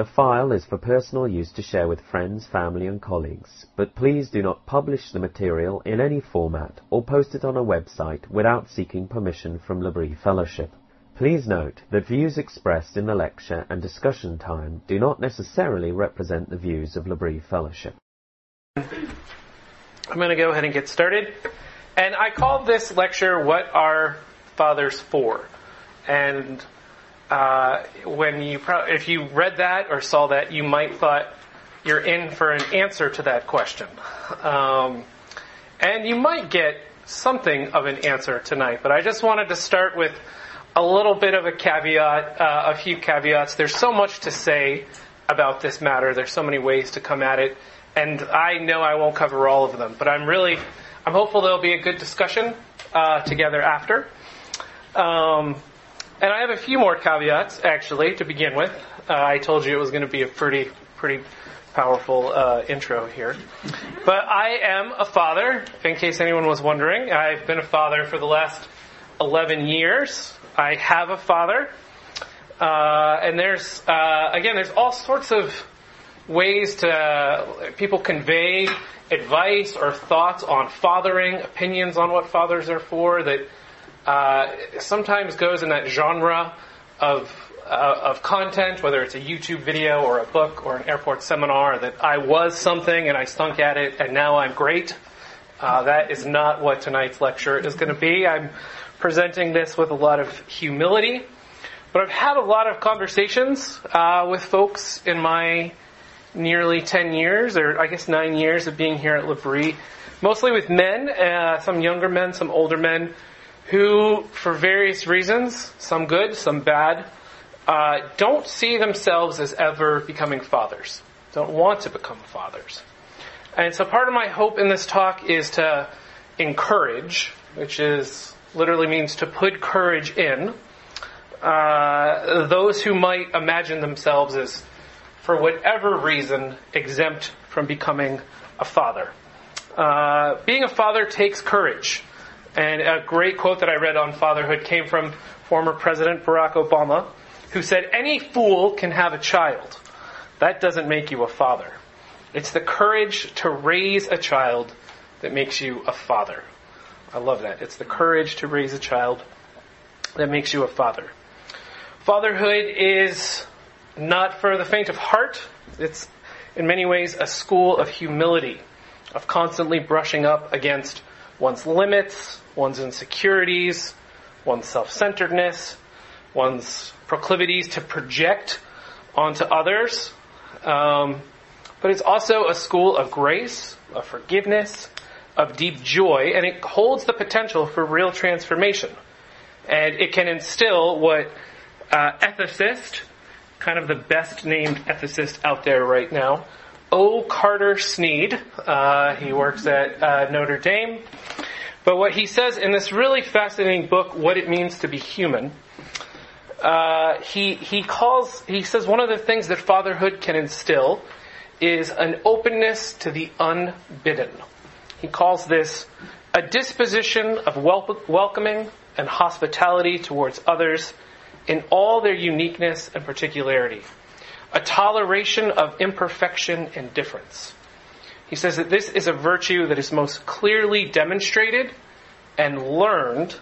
The file is for personal use to share with friends, family and colleagues, but please do not publish the material in any format or post it on a website without seeking permission from L'Abri Fellowship. Please note that views expressed in the lecture and discussion time do not necessarily represent the views of L'Abri Fellowship. I'm going to go ahead and get started. And I called this lecture What Are Fathers For? And uh, when you pro- if you read that or saw that, you might thought you're in for an answer to that question, um, and you might get something of an answer tonight. But I just wanted to start with a little bit of a caveat, uh, a few caveats. There's so much to say about this matter. There's so many ways to come at it, and I know I won't cover all of them. But I'm really, I'm hopeful there'll be a good discussion uh, together after. Um, and I have a few more caveats, actually, to begin with. Uh, I told you it was going to be a pretty, pretty powerful uh, intro here. But I am a father, in case anyone was wondering. I've been a father for the last 11 years. I have a father. Uh, and there's, uh, again, there's all sorts of ways to, people convey advice or thoughts on fathering, opinions on what fathers are for that uh, sometimes goes in that genre of uh, of content, whether it's a YouTube video or a book or an airport seminar, that I was something and I stunk at it and now I'm great. Uh, that is not what tonight's lecture is going to be. I'm presenting this with a lot of humility, but I've had a lot of conversations uh, with folks in my nearly 10 years, or I guess 9 years of being here at L'Abri, mostly with men, uh, some younger men, some older men, who, for various reasons, some good, some bad, uh, don't see themselves as ever becoming fathers, don't want to become fathers. And so part of my hope in this talk is to encourage, which is literally means to put courage in, uh, those who might imagine themselves as, for whatever reason, exempt from becoming a father. Uh, being a father takes courage. And a great quote that I read on fatherhood came from former President Barack Obama, who said, Any fool can have a child. That doesn't make you a father. It's the courage to raise a child that makes you a father. I love that. It's the courage to raise a child that makes you a father. Fatherhood is not for the faint of heart. It's in many ways a school of humility, of constantly brushing up against one's limits, one's insecurities, one's self-centeredness, one's proclivities to project onto others. Um, but it's also a school of grace, of forgiveness, of deep joy, and it holds the potential for real transformation. And it can instill what uh, ethicist, kind of the best named ethicist out there right now, O. Carter Snead, uh, he works at uh, Notre Dame, but what he says in this really fascinating book, What It Means to Be Human, uh, he, he calls, he says one of the things that fatherhood can instill is an openness to the unbidden. He calls this a disposition of wel- welcoming and hospitality towards others in all their uniqueness and particularity, a toleration of imperfection and difference. He says that this is a virtue that is most clearly demonstrated and learned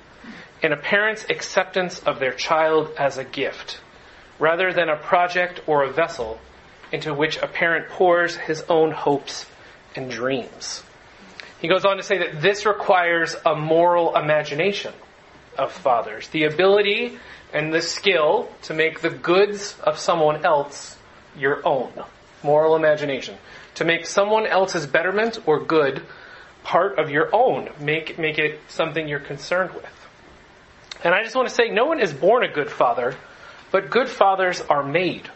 in a parent's acceptance of their child as a gift, rather than a project or a vessel into which a parent pours his own hopes and dreams. He goes on to say that this requires a moral imagination of fathers, the ability and the skill to make the goods of someone else your own. Moral imagination to make someone else's betterment or good part of your own. Make, make it something you're concerned with. And I just want to say, no one is born a good father, but good fathers are made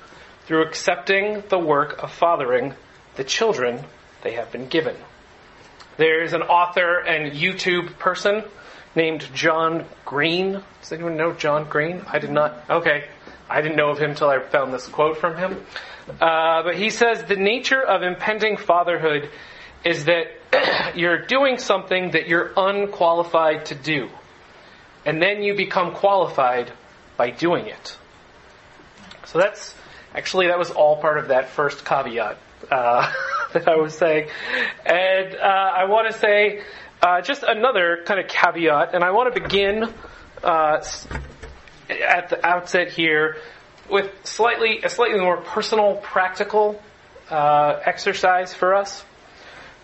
through accepting the work of fathering the children they have been given. There's an author and YouTube person named John Green. Does anyone know John Green? I did not. Okay. I didn't know of him until I found this quote from him. Uh, but he says the nature of impending fatherhood is that you're doing something that you're unqualified to do. And then you become qualified by doing it. So that's actually that was all part of that first caveat uh, that I was saying, and uh, I want to say uh, just another kind of caveat, and I want to begin uh, at the outset here with slightly a slightly more personal, practical uh, exercise for us.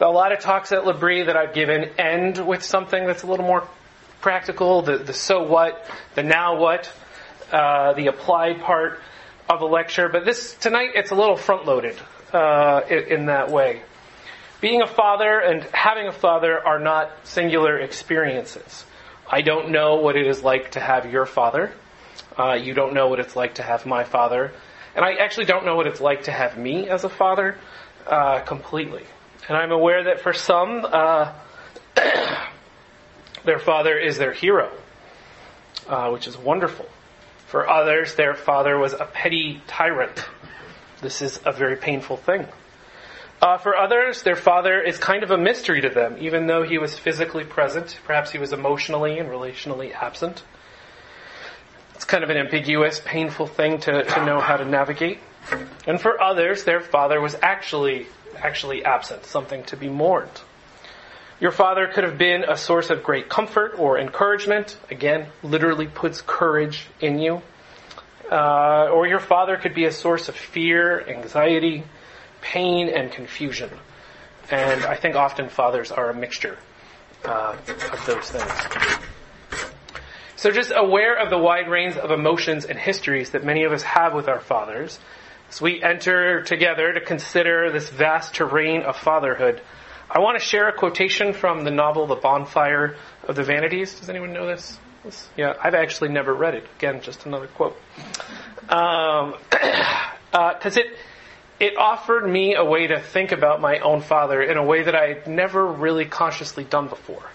A lot of talks at L'Abri that I've given end with something that's a little more practical, the, the so what, the now what, uh, the applied part of a lecture. But this tonight, it's a little front loaded uh, in, in that way. Being a father and having a father are not singular experiences. I don't know what it is like to have your father. Uh, you don't know what it's like to have my father. And I actually don't know what it's like to have me as a father uh, completely. And I'm aware that for some, uh, their father is their hero, uh, which is wonderful. For others, their father was a petty tyrant. This is a very painful thing. Uh, for others, their father is kind of a mystery to them, even though he was physically present. Perhaps he was emotionally and relationally absent. Kind of an ambiguous, painful thing to, to know how to navigate. And for others, their father was actually, actually absent, something to be mourned. Your father could have been a source of great comfort or encouragement. Again, literally puts courage in you. Uh, or your father could be a source of fear, anxiety, pain, and confusion. And I think often fathers are a mixture uh, of those things. So just aware of the wide range of emotions and histories that many of us have with our fathers, as we enter together to consider this vast terrain of fatherhood, I want to share a quotation from the novel The Bonfire of the Vanities. Does anyone know this? this yeah, I've actually never read it. Again, just another quote. Because um, uh, it it offered me a way to think about my own father in a way that I had never really consciously done before.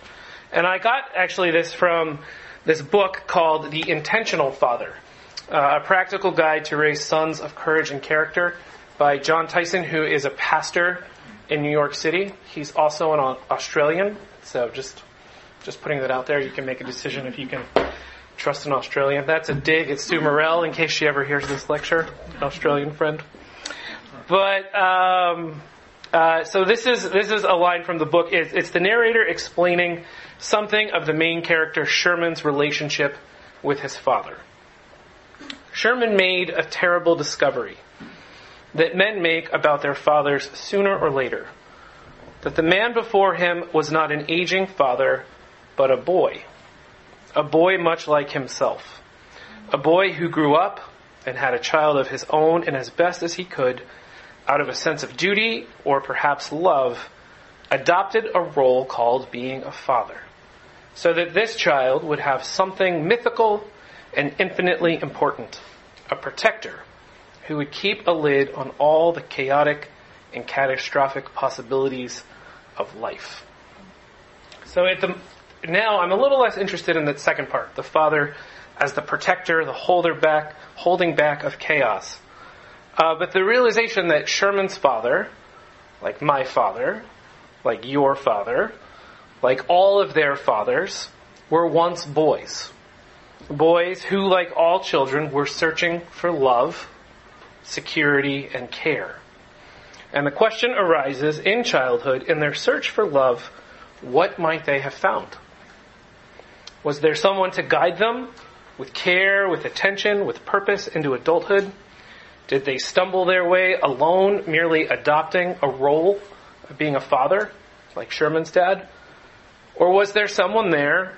And I got actually this from this book called The Intentional Father, uh, a practical guide to raise sons of courage and character by Jon Tyson, who is a pastor in New York City. He's also an Australian, so just just putting that out there. You can make a decision if you can trust an Australian. That's a dig at Sue Morrell in case she ever hears this lecture, an Australian friend. But um, uh, so this is this is a line from the book. It's, it's the narrator explaining something of the main character Sherman's relationship with his father. Sherman made a terrible discovery that men make about their fathers sooner or later. That the man before him was not an aging father, but a boy. A boy much like himself. A boy who grew up and had a child of his own and as best as he could, out of a sense of duty or perhaps love, adopted a role called being a father. So that this child would have something mythical and infinitely important. A protector who would keep a lid on all the chaotic and catastrophic possibilities of life. So at the, now I'm a little less interested in the second part, the father as the protector, the holder back, holding back of chaos. Uh, but the realization that Sherman's father, like my father, like your father, like all of their fathers, were once boys. Boys who, like all children, were searching for love security, and care. And the question arises in childhood, in their search for love, what might they have found? Was there someone to guide them with care, with attention, with purpose into adulthood? Did they stumble their way alone, merely adopting a role of being a father, like Sherman's dad? Or was there someone there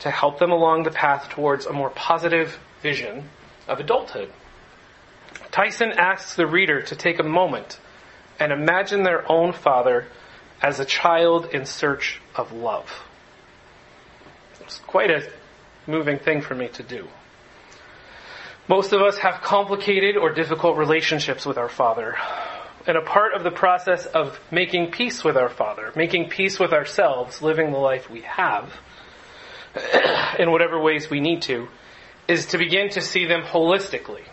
to help them along the path towards a more positive vision of adulthood? Tyson asks the reader to take a moment and imagine their own father as a child in search of love. It's quite a moving thing for me to do. Most of us have complicated or difficult relationships with our Father. And a part of the process of making peace with our Father, making peace with ourselves, living the life we have, in whatever ways we need to, is to begin to see them holistically.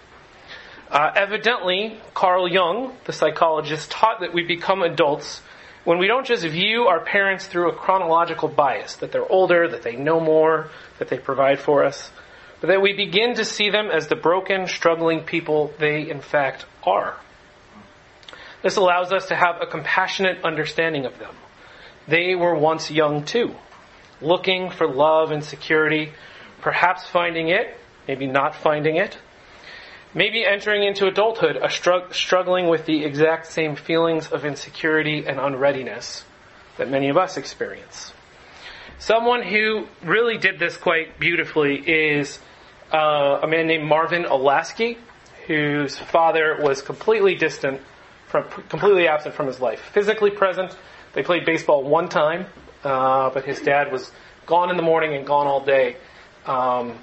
Uh, evidently, Carl Jung, the psychologist, taught that we become adults when we don't just view our parents through a chronological bias, that they're older, that they know more, that they provide for us, but that we begin to see them as the broken, struggling people they in fact are. This allows us to have a compassionate understanding of them. They were once young too, looking for love and security, perhaps finding it, maybe not finding it, maybe entering into adulthood, struggling with the exact same feelings of insecurity and unreadiness that many of us experience. Someone who really did this quite beautifully is uh, a man named Marvin Olasky, whose father was completely distant, from, completely absent from his life. Physically present, they played baseball one time, uh, but his dad was gone in the morning and gone all day. Um,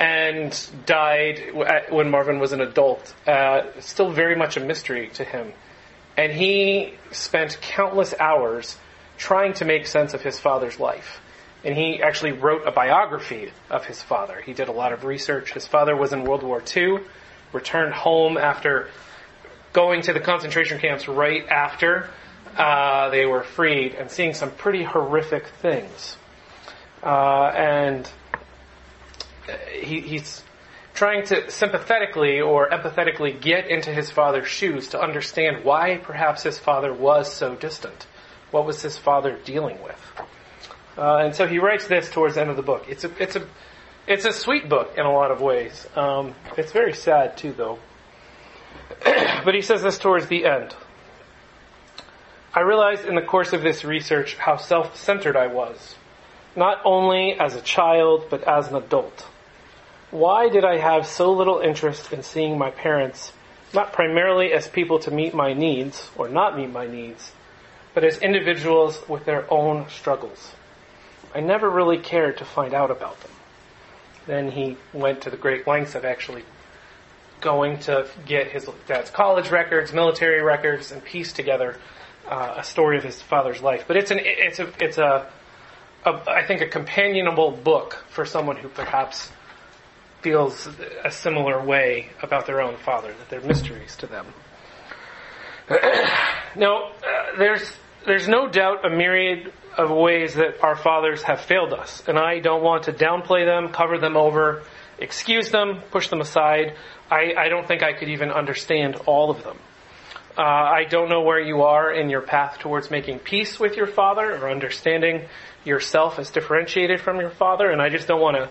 and died when Marvin was an adult. Uh, still very much a mystery to him. And he spent countless hours trying to make sense of his father's life and he actually wrote a biography of his father. He did a lot of research. His father was in World War II, returned home after going to the concentration camps right after uh, they were freed and seeing some pretty horrific things. Uh, and he, he's trying to sympathetically or empathetically get into his father's shoes to understand why perhaps his father was so distant. What was his father dealing with? Uh, and so he writes this towards the end of the book. It's a, it's a, it's a sweet book in a lot of ways. Um, it's very sad too, though. but he says this towards the end. I realized in the course of this research how self-centered I was, not only as a child, but as an adult. Why did I have so little interest in seeing my parents, not primarily as people to meet my needs, or not meet my needs, but as individuals with their own struggles? I never really cared to find out about them. Then he went to the great lengths of actually going to get his dad's college records, military records, and piece together uh, a story of his father's life. But it's an it's a it's a, a I think a companionable book for someone who perhaps feels a similar way about their own father, that they're mysteries to them. now, uh, there's there's no doubt a myriad of ways that our fathers have failed us. And I don't want to downplay them, cover them over, excuse them, push them aside. I, I don't think I could even understand all of them. Uh, I don't know where you are in your path towards making peace with your father or understanding yourself as differentiated from your father, and I just don't want to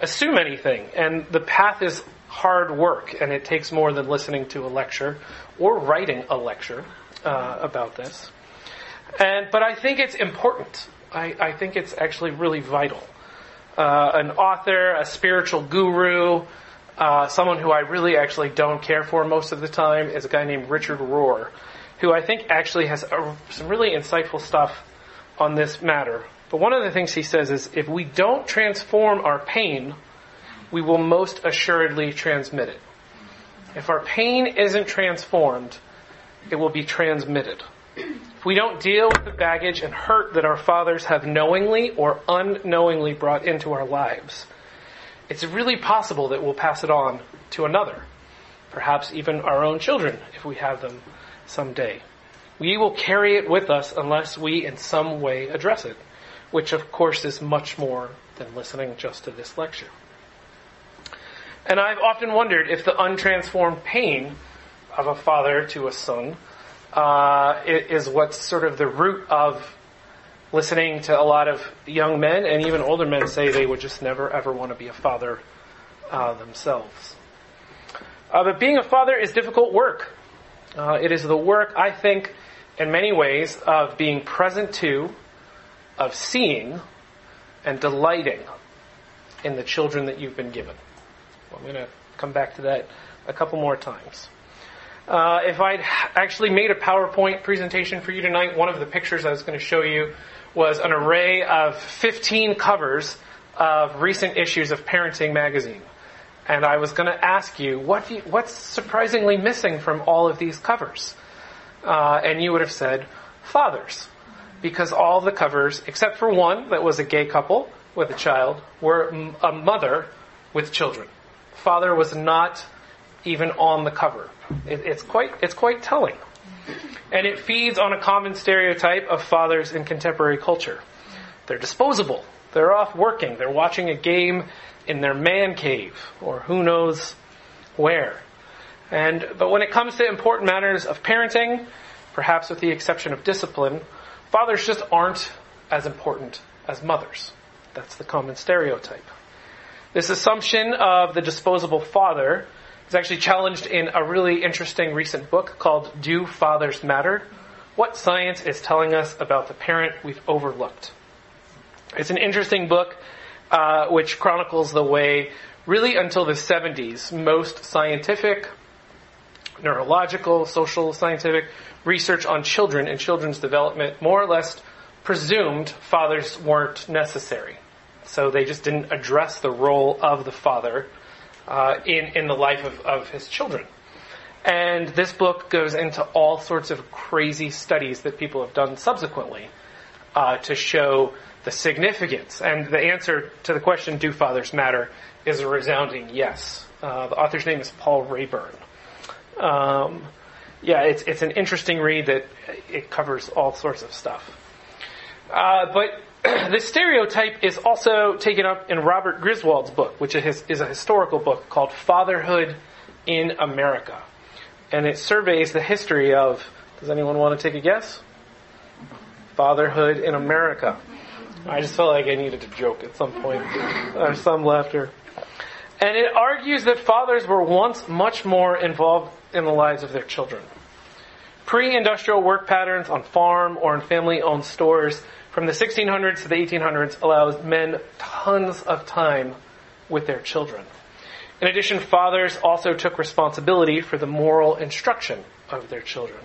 assume anything. And the path is hard work, and it takes more than listening to a lecture or writing a lecture uh, about this. And, but I think it's important. I, I think it's actually really vital. Uh, an author, a spiritual guru, uh, someone who I really actually don't care for most of the time is a guy named Richard Rohr, who I think actually has a, some really insightful stuff on this matter. But one of the things he says is if we don't transform our pain, we will most assuredly transmit it. If our pain isn't transformed, it will be transmitted. If we don't deal with the baggage and hurt that our fathers have knowingly or unknowingly brought into our lives, it's really possible that we'll pass it on to another. Perhaps even our own children, if we have them someday. We will carry it with us unless we in some way address it, which of course is much more than listening just to this lecture. And I've often wondered if the untransformed pain of a father to a son uh, is what's sort of the root of listening to a lot of young men and even older men say they would just never ever want to be a father uh, themselves. Uh, but being a father is difficult work. Uh, it is the work, I think, in many ways, of being present to, of seeing, and delighting in the children that you've been given. Well, I'm going to come back to that a couple more times. Uh, if I'd actually made a PowerPoint presentation for you tonight, one of the pictures I was going to show you was an array of 15 covers of recent issues of Parenting Magazine. And I was going to ask you, what you, what's surprisingly missing from all of these covers? Uh, and you would have said, fathers. Because all the covers, except for one that was a gay couple, with a child were a mother with children. Father was not even on the cover. It, it's quite it's quite telling, and it feeds on a common stereotype of fathers in contemporary culture. They're disposable. They're off working. They're watching a game in their man cave or who knows where. And but when it comes to important matters of parenting, perhaps with the exception of discipline, fathers just aren't as important as mothers. That's the common stereotype. This assumption of the disposable father is actually challenged in a really interesting recent book called Do Fathers Matter? What Science is Telling Us About the Parent We've Overlooked. It's an interesting book uh, which chronicles the way, really until the 70s, most scientific, neurological, social, scientific research on children and children's development more or less presumed fathers weren't necessary. So they just didn't address the role of the father uh, in, in the life of, of his children. And this book goes into all sorts of crazy studies that people have done subsequently uh, to show the significance. And the answer to the question, do fathers matter, is a resounding yes. Uh, the author's name is Paul Raeburn. Um, yeah, it's, it's an interesting read that it covers all sorts of stuff. Uh, but this stereotype is also taken up in Robert Griswold's book, which is, a historical book called Fatherhood in America. And it surveys the history of, does anyone want to take a guess? Fatherhood in America. I just felt like I needed to joke at some point. There's some laughter. And it argues that fathers were once much more involved in the lives of their children. Pre-industrial work patterns on farm or in family-owned stores from the 1600s to the 1800s allows men tons of time with their children. In addition, fathers also took responsibility for the moral instruction of their children.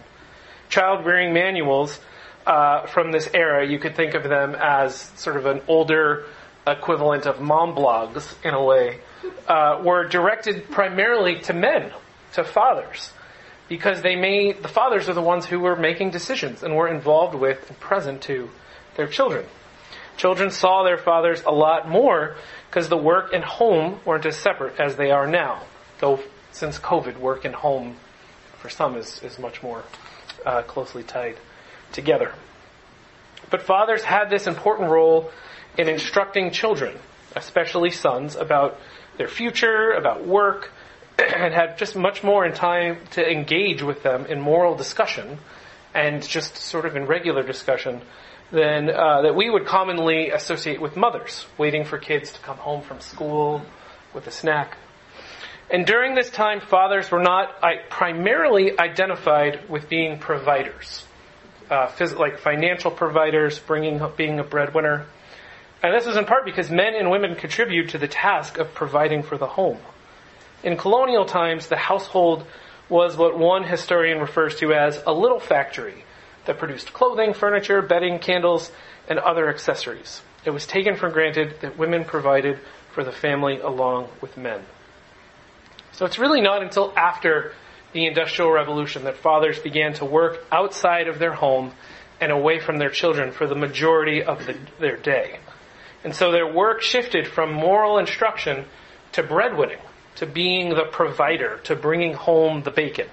Child rearing manuals uh, from this era, you could think of them as sort of an older equivalent of mom blogs in a way, uh, were directed primarily to men, to fathers, because they made the fathers are the ones who were making decisions and were involved with and present to their children. Children saw their fathers a lot more because the work and home weren't as separate as they are now. Though since COVID, work and home for some is, is much more uh, closely tied together. But fathers had this important role in instructing children, especially sons, about their future, about work, and had just much more in time to engage with them in moral discussion and just sort of in regular discussion than uh, that we would commonly associate with mothers, waiting for kids to come home from school with a snack. And during this time, fathers were not primarily identified with being providers uh, phys- like financial providers, bringing being a breadwinner. And this is in part because men and women contribute to the task of providing for the home. In colonial times, the household was what one historian refers to as a little factory that produced clothing, furniture, bedding, candles, and other accessories. It was taken for granted that women provided for the family along with men. So it's really not until after the Industrial Revolution that fathers began to work outside of their home and away from their children for the majority of the, their day. And so their work shifted from moral instruction to breadwinning, to being the provider, to bringing home the bacon.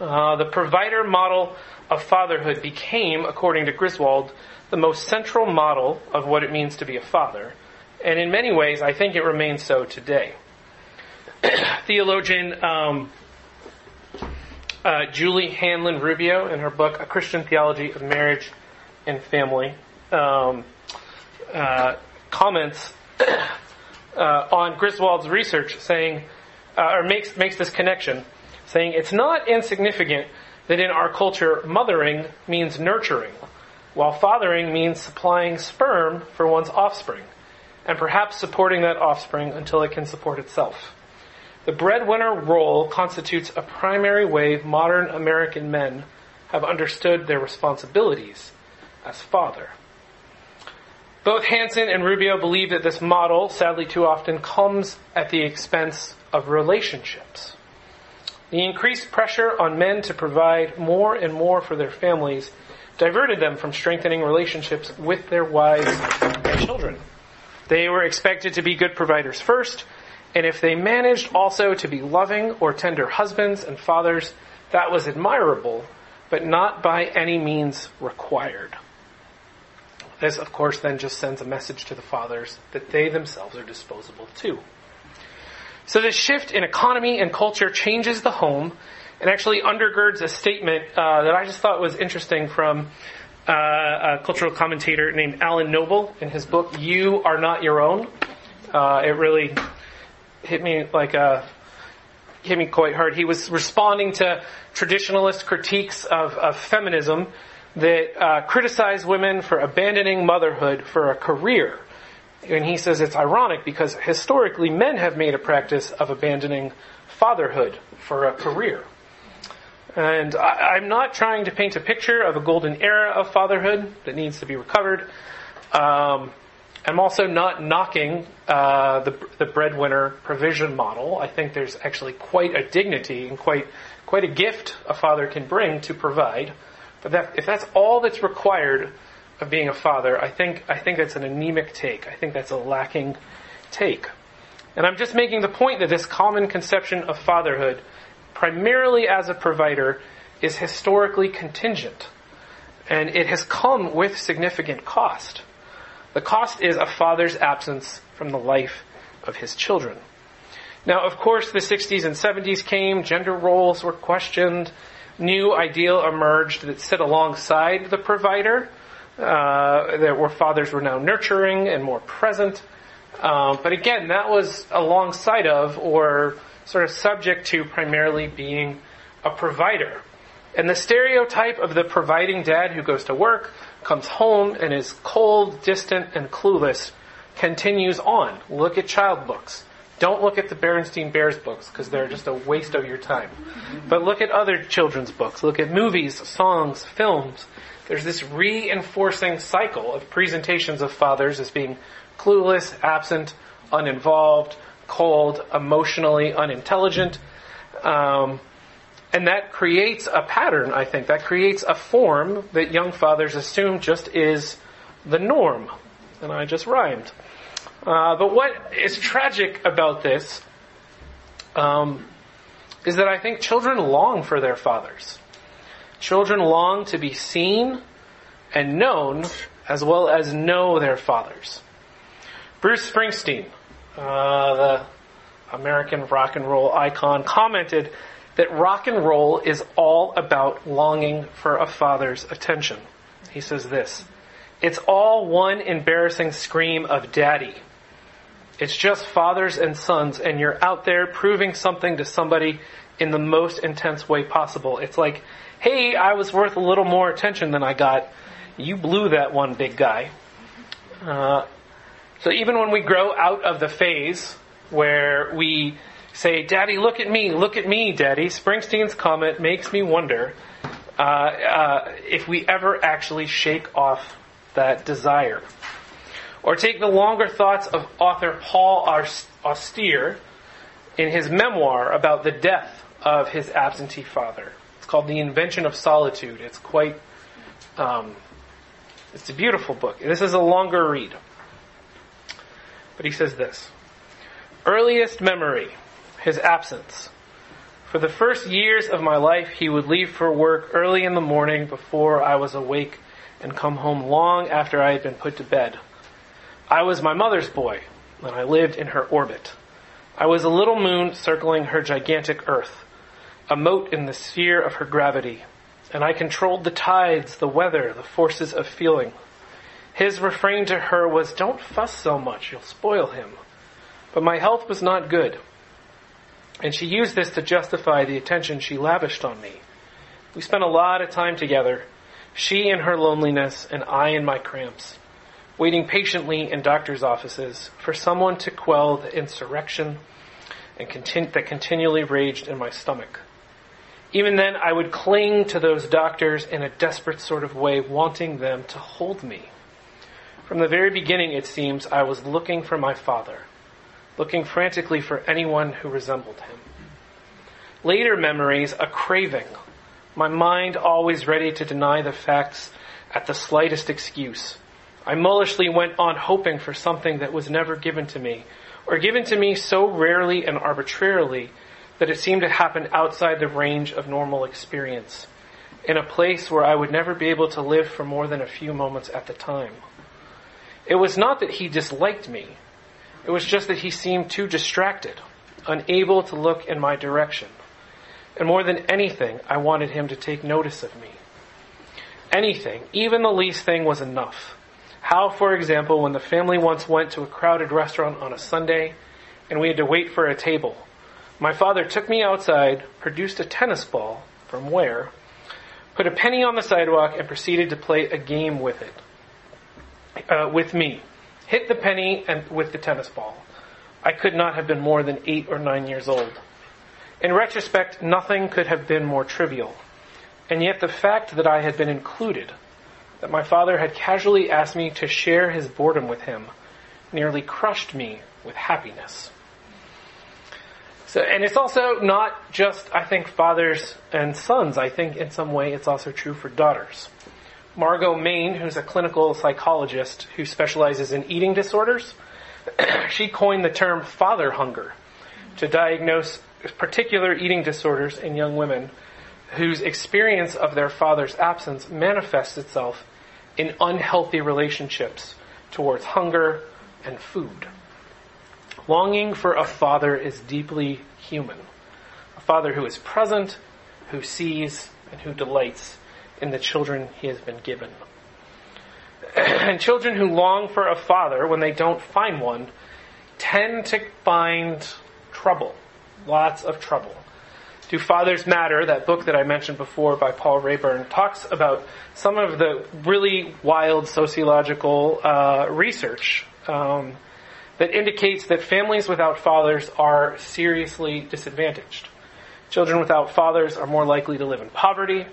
Uh, the provider model of fatherhood became, according to Griswold, the most central model of what it means to be a father. And in many ways, I think it remains so today. Theologian um, uh, Julie Hanlon Rubio in her book A Christian Theology of Marriage and Family um, uh, comments uh, on Griswold's research, saying uh, or makes makes this connection, saying it's not insignificant that in our culture mothering means nurturing, while fathering means supplying sperm for one's offspring, and perhaps supporting that offspring until it can support itself. The breadwinner role constitutes a primary way modern American men have understood their responsibilities as father. Both Hanson and Rubio believe that this model, sadly too often, comes at the expense of relationships. The increased pressure on men to provide more and more for their families diverted them from strengthening relationships with their wives and children. They were expected to be good providers first, and if they managed also to be loving or tender husbands and fathers, that was admirable, but not by any means required. This, of course, then just sends a message to the fathers that they themselves are disposable too. So this shift in economy and culture changes the home and actually undergirds a statement uh, that I just thought was interesting from uh, a cultural commentator named Alan Noble in his book "You Are Not Your Own." Uh, it really hit me like a hit me quite hard. He was responding to traditionalist critiques of, of feminism that uh, criticize women for abandoning motherhood for a career. And he says it's ironic because historically men have made a practice of abandoning fatherhood for a career. And I, am not trying to paint a picture of a golden era of fatherhood that needs to be recovered. Um, I'm also not knocking uh, the, the breadwinner provision model. I think there's actually quite a dignity and quite quite a gift a father can bring to provide. But that, if that's all that's required of being a father, I think I think that's an anemic take. I think that's a lacking take. And I'm just making the point that this common conception of fatherhood, primarily as a provider, is historically contingent. And it has come with significant cost. The cost is a father's absence from the life of his children. Now, of course, the 60s and 70s came, gender roles were questioned, new ideal emerged that sit alongside the provider, uh, that where fathers were now nurturing and more present. Um, but again, that was alongside of or sort of subject to primarily being a provider. And the stereotype of the providing dad who goes to work, comes home, and is cold, distant, and clueless continues on. Look at child books. Don't look at the Berenstain Bears books because they're just a waste of your time. But look at other children's books. Look at movies, songs, films. There's this reinforcing cycle of presentations of fathers as being clueless, absent, uninvolved, cold, emotionally unintelligent. Um, and that creates a pattern, I think. That creates a form that young fathers assume just is the norm. And I just rhymed. Uh, but what is tragic about this um, is that I think children long for their fathers. Children long to be seen and known as well as know their fathers. Bruce Springsteen, uh, the American rock and roll icon, commented that rock and roll is all about longing for a father's attention. He says this It's all one embarrassing scream of daddy. It's just fathers and sons, and you're out there proving something to somebody in the most intense way possible. It's like, hey, I was worth a little more attention than I got. You blew that one big guy. Uh, so even when we grow out of the phase where we say, Daddy, look at me, look at me, Daddy, Springsteen's comment makes me wonder uh, uh, if we ever actually shake off that desire. Or take the longer thoughts of author Paul Auster in his memoir about the death of his absentee father. Called The Invention of Solitude. It's quite, um, it's a beautiful book. This is a longer read. But he says this Earliest memory, his absence. For the first years of my life, he would leave for work early in the morning before I was awake and come home long after I had been put to bed. I was my mother's boy, and I lived in her orbit. I was a little moon circling her gigantic earth, a mote in the sphere of her gravity, and I controlled the tides, the weather, the forces of feeling. His refrain to her was, Don't fuss so much, you'll spoil him. But my health was not good, and she used this to justify the attention she lavished on me. We spent a lot of time together, she in her loneliness, and I in my cramps waiting patiently in doctors' offices for someone to quell the insurrection and that continually raged in my stomach. Even then, I would cling to those doctors in a desperate sort of way, wanting them to hold me. From the very beginning, it seems, I was looking for my father, looking frantically for anyone who resembled him. Later memories, a craving, my mind always ready to deny the facts at the slightest excuse I mullishly went on hoping for something that was never given to me, or given to me so rarely and arbitrarily that it seemed to happen outside the range of normal experience, in a place where I would never be able to live for more than a few moments at the time. It was not that he disliked me. It was just that he seemed too distracted, unable to look in my direction. And more than anything, I wanted him to take notice of me. Anything, even the least thing, was enough. How, for example, when the family once went to a crowded restaurant on a Sunday and we had to wait for a table, my father took me outside, produced a tennis ball from where, put a penny on the sidewalk, and proceeded to play a game with it, uh, with me. Hit the penny and with the tennis ball. I could not have been more than eight or nine years old. In retrospect, nothing could have been more trivial. And yet the fact that I had been included, that my father had casually asked me to share his boredom with him, nearly crushed me with happiness. So, and it's also not just, I think, fathers and sons. I think in some way it's also true for daughters. Margo Maine, who's a clinical psychologist who specializes in eating disorders, she coined the term father hunger to diagnose particular eating disorders in young women whose experience of their father's absence manifests itself in unhealthy relationships towards hunger and food. Longing for a father is deeply human. A father who is present, who sees, and who delights in the children he has been given. and children who long for a father when they don't find one tend to find trouble. Lots of trouble. Do Fathers Matter, that book that I mentioned before by Paul Raeburn, talks about some of the really wild sociological uh, research um, that indicates that families without fathers are seriously disadvantaged. Children without fathers are more likely to live in poverty,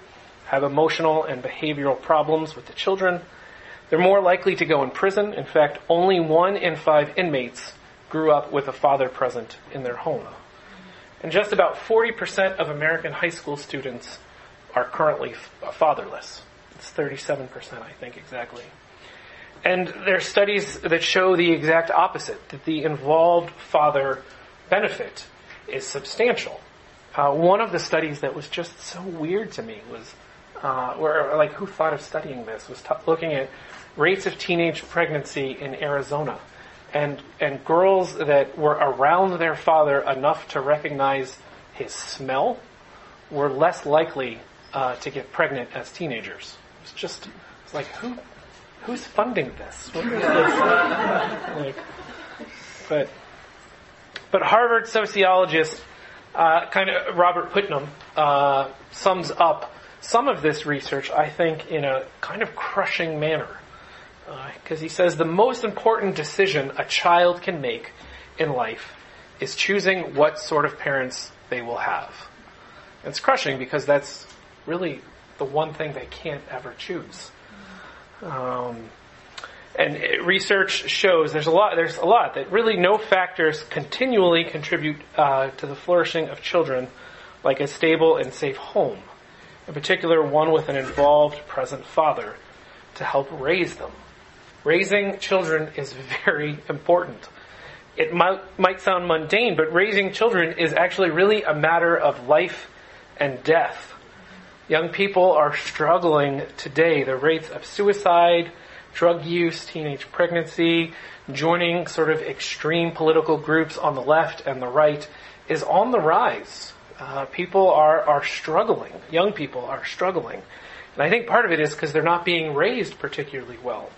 have emotional and behavioral problems with the children. They're more likely to go in prison. In fact, only one in five inmates grew up with a father present in their home. And just about 40% of American high school students are currently fatherless. It's 37%, I think, exactly. And there are studies that show the exact opposite, that the involved father benefit is substantial. Uh, one of the studies that was just so weird to me was, uh, where, like, who thought of studying this, was t- looking at rates of teenage pregnancy in Arizona. And, and girls that were around their father enough to recognize his smell were less likely uh, to get pregnant as teenagers. It's just, it's like, who, who's funding this? this? like, but, but Harvard sociologist, uh, kind of Robert Putnam, uh, sums up some of this research, I think, in a kind of crushing manner. Because uh, he says the most important decision a child can make in life is choosing what sort of parents they will have. And it's crushing because that's really the one thing they can't ever choose. Um, and research shows there's a lot there's a lot that really no factors continually contribute uh, to the flourishing of children like a stable and safe home. In particular one with an involved present father to help raise them. Raising children is very important. It might, might sound mundane but raising children is actually really a matter of life and death Young people are struggling today. The rates of suicide, drug use, teenage pregnancy, joining sort of extreme political groups on the left and the right is on the rise. Uh, people are, are struggling. Young people are struggling. And I think part of it is because they're not being raised particularly well.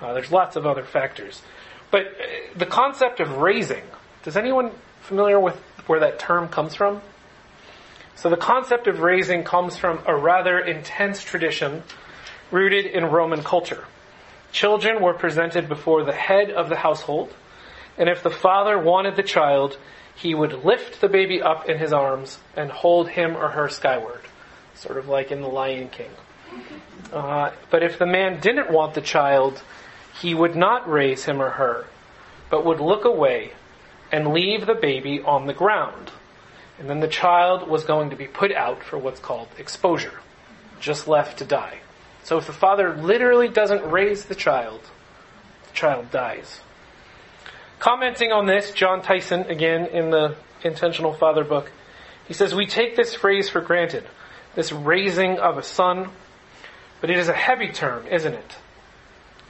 Uh, there's lots of other factors. But uh, the concept of raising, does anyone familiar with where that term comes from? So the concept of raising comes from a rather intense tradition rooted in Roman culture. Children were presented before the head of the household, and if the father wanted the child, he would lift the baby up in his arms and hold him or her skyward, sort of like in The Lion King. Uh, but if the man didn't want the child, he would not raise him or her, but would look away and leave the baby on the ground and then the child was going to be put out for what's called exposure, just left to die. So if the father literally doesn't raise the child, the child dies. Commenting on this, Jon Tyson, again in the Intentional Father book, he says, We take this phrase for granted, this raising of a son, but it is a heavy term, isn't it?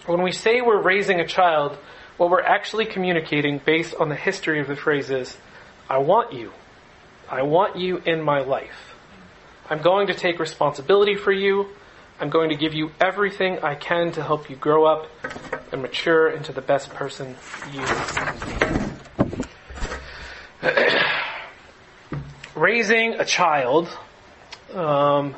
When we say we're raising a child, what we're actually communicating based on the history of the phrase is, I want you. I want you in my life. I'm going to take responsibility for you. I'm going to give you everything I can to help you grow up and mature into the best person you can be. Raising a child, um,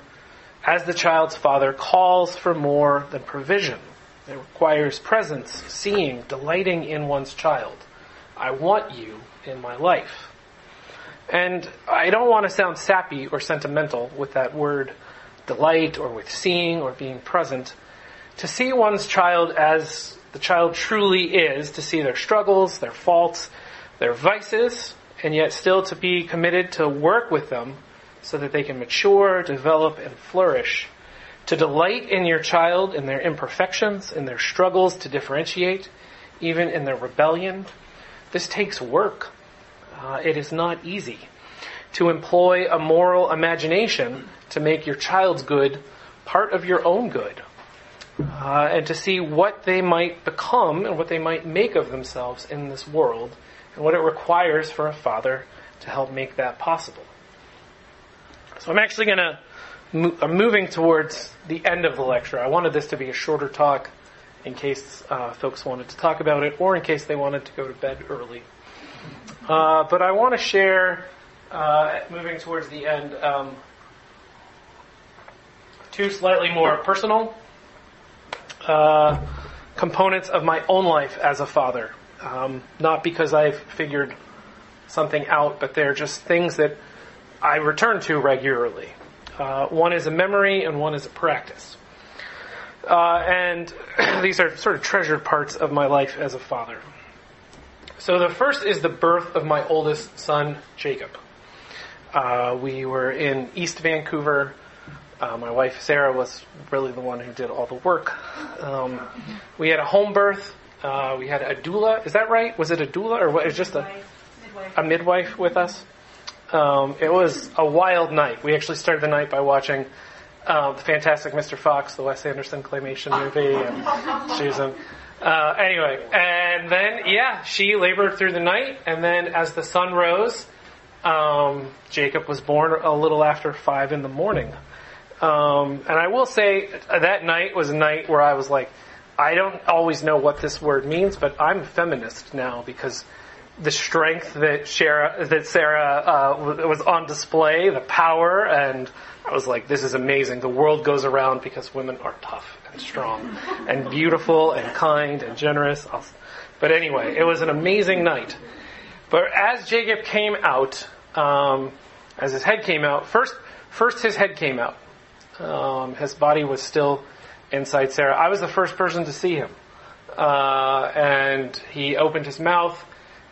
as the child's father, calls for more than provision. It requires presence, seeing, delighting in one's child. I want you in my life. And I don't want to sound sappy or sentimental with that word delight or with seeing or being present. To see one's child as the child truly is, to see their struggles, their faults, their vices, and yet still to be committed to work with them so that they can mature, develop, and flourish. To delight in your child, in their imperfections, in their struggles to differentiate, even in their rebellion. This takes work. Uh, it is not easy to employ a moral imagination to make your child's good part of your own good. Uh, and to see what they might become and what they might make of themselves in this world and what it requires for a father to help make that possible. So I'm actually going to, I'm moving towards the end of the lecture. I wanted this to be a shorter talk in case uh, folks wanted to talk about it or in case they wanted to go to bed early. Uh, but I want to share, uh, moving towards the end, um, two slightly more personal uh, components of my own life as a father. Um, not because I've figured something out, but they're just things that I return to regularly. Uh, one is a memory and one is a practice. Uh, and these are sort of treasured parts of my life as a father. So the first is the birth of my oldest son, Jacob. Uh, we were in East Vancouver. Uh, my wife Sarah was really the one who did all the work. Um, we had a home birth. Uh, we had a doula. Is that right? Was it a doula or what? It was just a Midwife. a midwife with us. Um, it was a wild night. We actually started the night by watching uh, the Fantastic Mr. Fox, the Wes Anderson claymation movie, and she was in. Uh, anyway, and then yeah, she labored through the night, and then as the sun rose, um, Jacob was born a little after five in the morning. Um, and I will say that night was a night where I was like, I don't always know what this word means, but I'm a feminist now because the strength that Sarah, that Sarah uh, was on display, the power, and I was like, this is amazing. The world goes around because women are tough and strong and beautiful and kind and generous. But anyway, it was an amazing night. But as Jacob came out, um, as his head came out, first, first his head came out. Um, his body was still inside Sarah. I was the first person to see him. Uh, and he opened his mouth,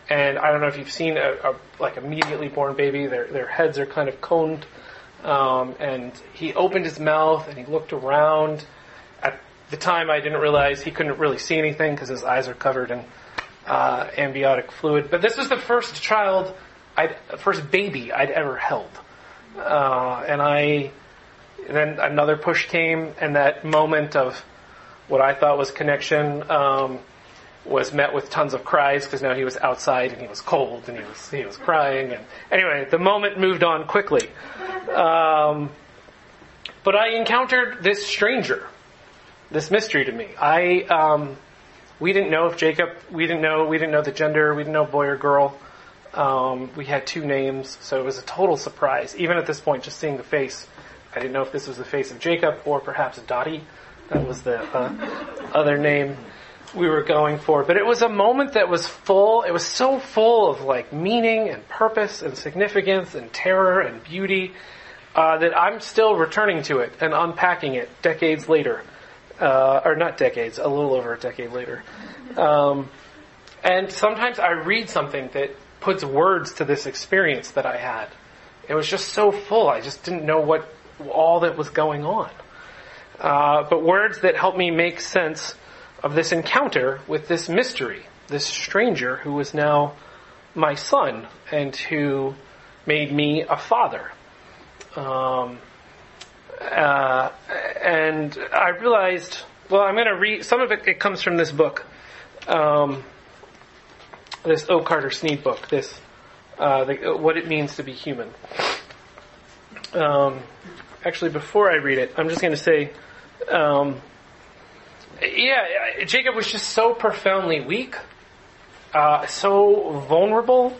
and I don't know if you've seen a, a like immediately born baby. Their their heads are kind of coned, um, and he opened his mouth and he looked around. At the time, I didn't realize he couldn't really see anything because his eyes are covered in uh, amniotic fluid. But this was the first child, I'd, first baby I'd ever held, uh, and I. Then another push came, and that moment of what I thought was connection um, was met with tons of cries because now he was outside and he was cold and he was he was crying. And anyway, the moment moved on quickly. Um, but I encountered this stranger, this mystery to me. I um, we didn't know if Jacob. We didn't know. We didn't know the gender. We didn't know boy or girl. Um, we had two names, so it was a total surprise. Even at this point, just seeing the face, I didn't know if this was the face of Jacob or perhaps Dottie. That was the uh, other name we were going for. But it was a moment that was full. It was so full of like meaning and purpose and significance and terror and beauty uh, that I'm still returning to it and unpacking it decades later, uh, or not decades, a little over a decade later. Um, and sometimes I read something that puts words to this experience that I had. It was just so full. I just didn't know what all that was going on. Uh, but words that help me make sense of this encounter with this mystery, this stranger who was now my son and who made me a father. Um, uh, and I realized, well, I'm going to read, some of it, it comes from this book, um, this O. Carter Snead book, this, uh, the, what it means to be human. Um, actually, before I read it, I'm just going to say, um, yeah, Jacob was just so profoundly weak, uh, so vulnerable.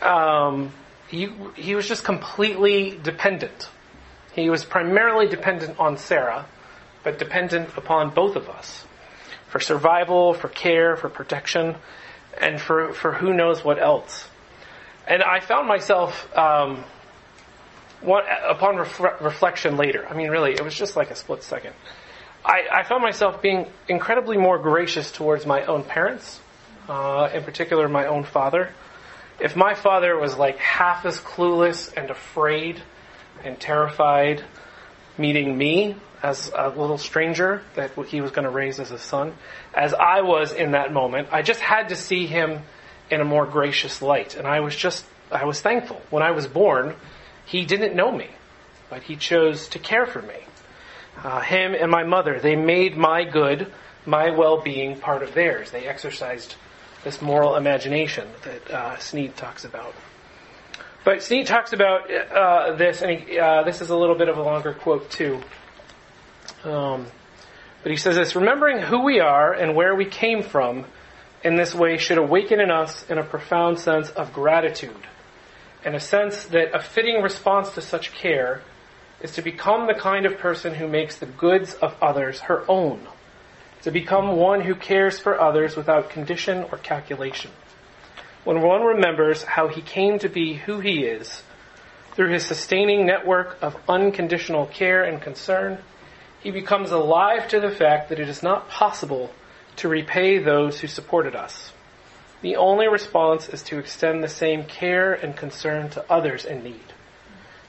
Um, he he was just completely dependent. He was primarily dependent on Sarah, but dependent upon both of us for survival, for care, for protection, and for for who knows what else. And I found myself. Um, upon ref- reflection later, I mean, really, it was just like a split second. I, I found myself being incredibly more gracious towards my own parents, uh, in particular my own father. If my father was like half as clueless and afraid and terrified meeting me as a little stranger that he was going to raise as a son, as I was in that moment, I just had to see him in a more gracious light. And I was just, I was thankful. When I was born, he didn't know me, but he chose to care for me uh, him and my mother. They made my good, my well-being part of theirs. They exercised this moral imagination that uh, Snead talks about. But Snead talks about uh, this, and he, uh, this is a little bit of a longer quote too. Um, but he says this: remembering who we are and where we came from in this way should awaken in us in a profound sense of gratitude, and a sense that a fitting response to such care is to become the kind of person who makes the goods of others her own, to become one who cares for others without condition or calculation. When one remembers how he came to be who he is, through his sustaining network of unconditional care and concern, he becomes alive to the fact that it is not possible to repay those who supported us. The only response is to extend the same care and concern to others in need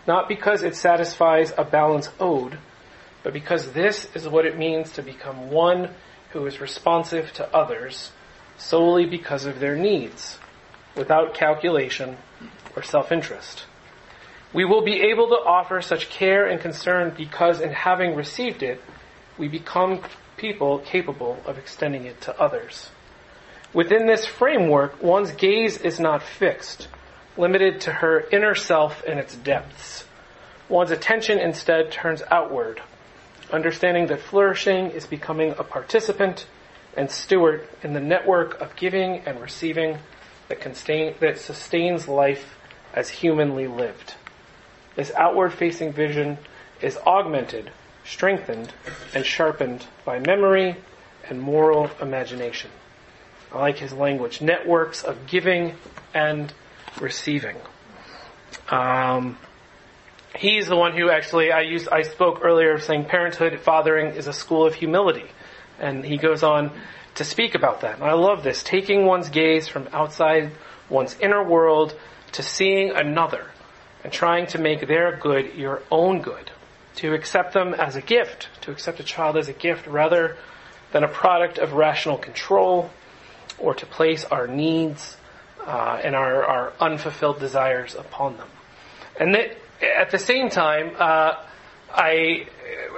not because it satisfies a balance owed, but because this is what it means to become one who is responsive to others solely because of their needs, without calculation or self-interest. We will be able to offer such care and concern because in having received it, we become people capable of extending it to others. Within this framework, one's gaze is not fixed, limited to her inner self and its depths. One's attention instead turns outward, understanding that flourishing is becoming a participant and steward in the network of giving and receiving that, constain, that sustains life as humanly lived. This outward facing vision is augmented, strengthened, and sharpened by memory and moral imagination. I like his language. Networks of giving and receiving. Um, he's the one who actually I used I spoke earlier of saying parenthood fathering is a school of humility. And he goes on to speak about that. And I love this, taking one's gaze from outside one's inner world to seeing another and trying to make their good your own good. To accept them as a gift, to accept a child as a gift rather than a product of rational control or to place our needs uh, and our, our unfulfilled desires upon them. And that at the same time, uh, I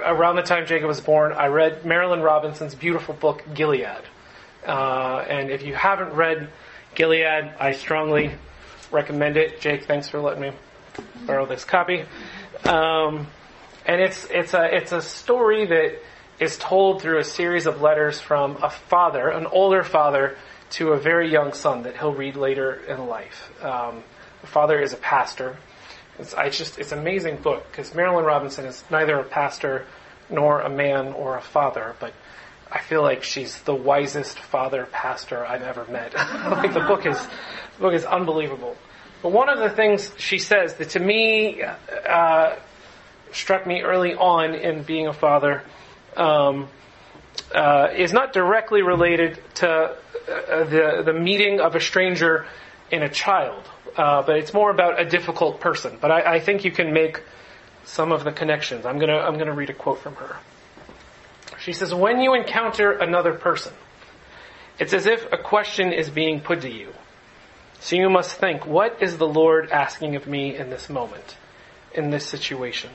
around the time Jacob was born, I read Marilynne Robinson's beautiful book Gilead. Uh, and if you haven't read Gilead, I strongly recommend it. Jake, thanks for letting me borrow this copy. Um, and it's it's a it's a story that is told through a series of letters from a father, an older father, to a very young son that he'll read later in life. Um, the father is a pastor, it's, I just, it's an amazing book because Marilynne Robinson is neither a pastor nor a man or a father, but I feel like she's the wisest father pastor I've ever met. like the book is, the book is unbelievable. But one of the things she says that to me uh, struck me early on in being a father um, uh, is not directly related to the the meeting of a stranger in a child, uh, but it's more about a difficult person. But I, I think you can make some of the connections. I'm gonna I'm gonna read a quote from her. She says, when you encounter another person, it's as if a question is being put to you. So you must think, what is the Lord asking of me in this moment, in this situation?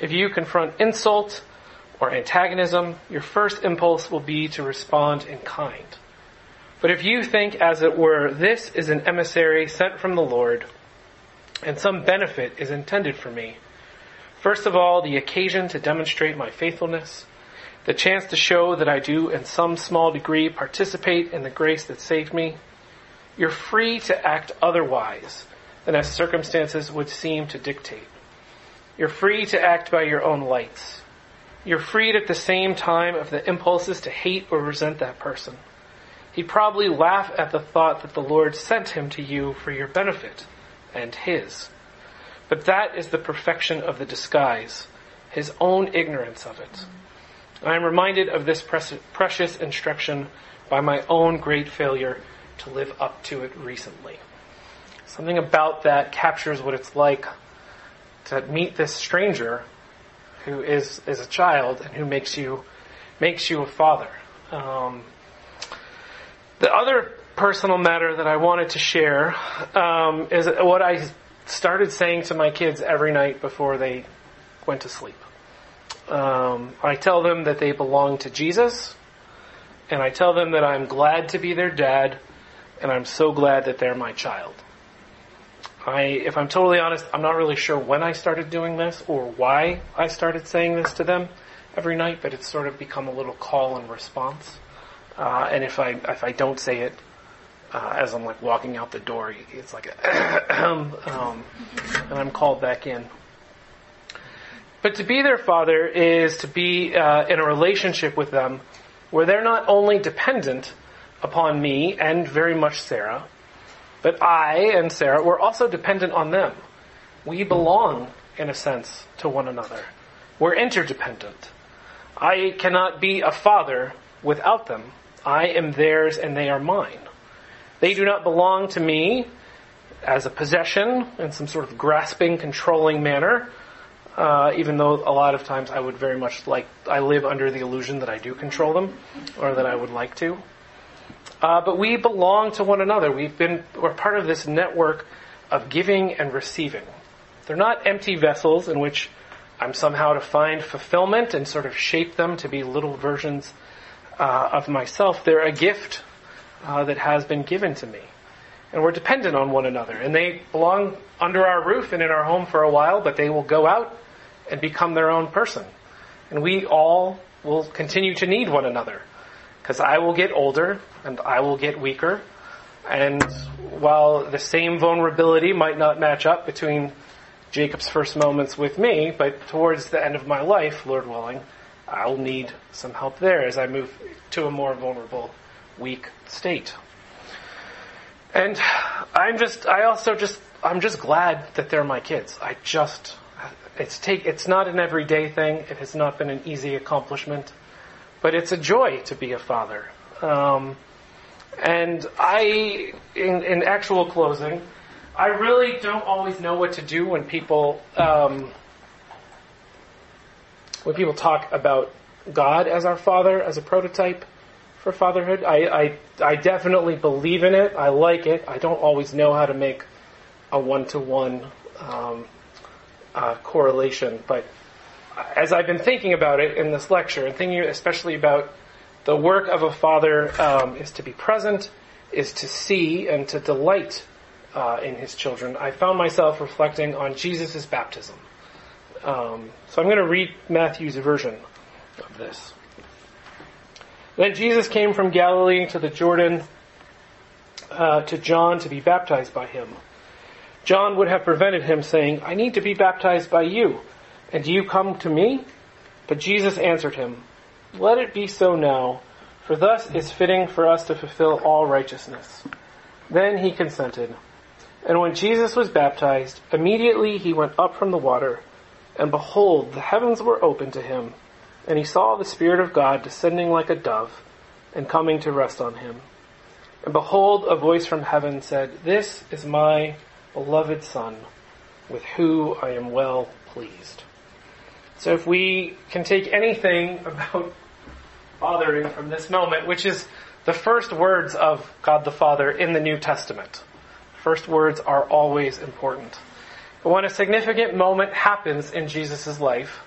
If you confront insult or antagonism, your first impulse will be to respond in kind. But if you think, as it were, this is an emissary sent from the Lord, and some benefit is intended for me, first of all, the occasion to demonstrate my faithfulness, the chance to show that I do in some small degree participate in the grace that saved me, you're free to act otherwise than as circumstances would seem to dictate. You're free to act by your own lights. You're freed at the same time of the impulses to hate or resent that person. He'd probably laugh at the thought that the Lord sent him to you for your benefit and his. But that is the perfection of the disguise, his own ignorance of it. I am reminded of this precious instruction by my own great failure to live up to it recently. Something about that captures what it's like to meet this stranger who is, is a child and who makes you, makes you a father. Um, the other personal matter that I wanted to share um, is what I started saying to my kids every night before they went to sleep. Um, I tell them that they belong to Jesus, and I tell them that I'm glad to be their dad, and I'm so glad that they're my child. I, if I'm totally honest, I'm not really sure when I started doing this or why I started saying this to them every night, but it's sort of become a little call and response. Uh, and if I if I don't say it uh, as I'm like walking out the door, it's like a um, and I'm called back in. But to be their father is to be uh, in a relationship with them where they're not only dependent upon me and very much Sarah, but I and Sarah were also dependent on them. We belong, in a sense, to one another. We're interdependent. I cannot be a father without them. I am theirs and they are mine. They do not belong to me as a possession in some sort of grasping, controlling manner. Uh, even though a lot of times I would very much like, I live under the illusion that I do control them, or that I would like to. Uh, but we belong to one another. We've been, we're part of this network of giving and receiving. They're not empty vessels in which I'm somehow to find fulfillment and sort of shape them to be little versions uh, of myself. They're a gift uh, that has been given to me. And we're dependent on one another. And they belong under our roof and in our home for a while, but they will go out and become their own person. And we all will continue to need one another. Because I will get older and I will get weaker. And while the same vulnerability might not match up between Jacob's first moments with me, but towards the end of my life, Lord willing, I'll need some help there as I move to a more vulnerable, weak state. And I'm just, I also just, I'm just glad that they're my kids. I just, it's take, it's not an everyday thing. It has not been an easy accomplishment but it's a joy to be a father. Um, and I, in, in, actual closing, I really don't always know what to do when people um, when people talk about God as our Father as a prototype for fatherhood. I, I, I definitely believe in it. I like it. I don't always know how to make a one to one correlation, but as I've been thinking about it in this lecture, and thinking especially about the work of a father um, is to be present, is to see, and to delight uh, in his children, I found myself reflecting on Jesus' baptism. Um, so I'm going to read Matthew's version of this. Then Jesus came from Galilee to the Jordan uh, to John to be baptized by him. John would have prevented him, saying, I need to be baptized by you and do you come to me? But Jesus answered him, Let it be so now, for thus is fitting for us to fulfill all righteousness. Then he consented. And when Jesus was baptized, immediately he went up from the water, and behold, the heavens were opened to him, and he saw the Spirit of God descending like a dove, and coming to rest on him. And behold, a voice from heaven said, This is my beloved Son, with whom I am well pleased. So if we can take anything about fathering from this moment, which is the first words of God the Father in the New Testament. First words are always important. But when a significant moment happens in Jesus' life,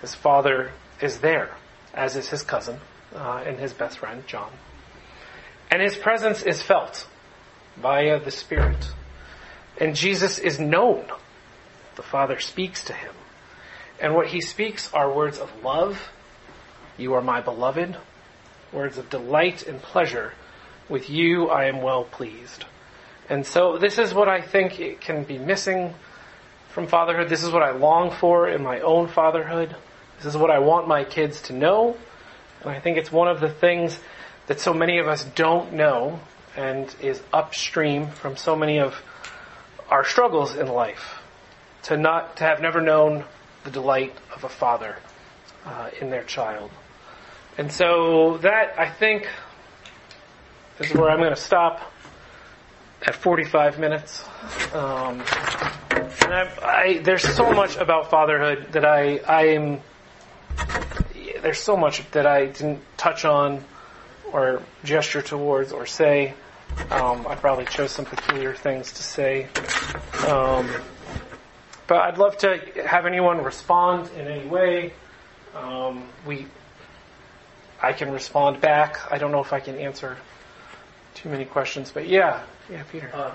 his father is there, as is his cousin uh, and his best friend, John. And his presence is felt via the Spirit. And Jesus is known. The Father speaks to him. And what he speaks are words of love. You are my beloved. Words of delight and pleasure. With you I am well pleased. And so this is what I think it can be missing from fatherhood. This is what I long for in my own fatherhood. This is what I want my kids to know. And I think it's one of the things that so many of us don't know and is upstream from so many of our struggles in life. To not, to have never known the delight of a father uh, in their child. And so that, I think, is where I'm going to stop at 45 minutes. Um, and I, I, there's so much about fatherhood that I, I am, there's so much that I didn't touch on or gesture towards or say. Um, I probably chose some peculiar things to say. Um, but I'd love to have anyone respond in any way. Um, we, I can respond back. I don't know if I can answer too many questions, but yeah, yeah, Peter. Uh,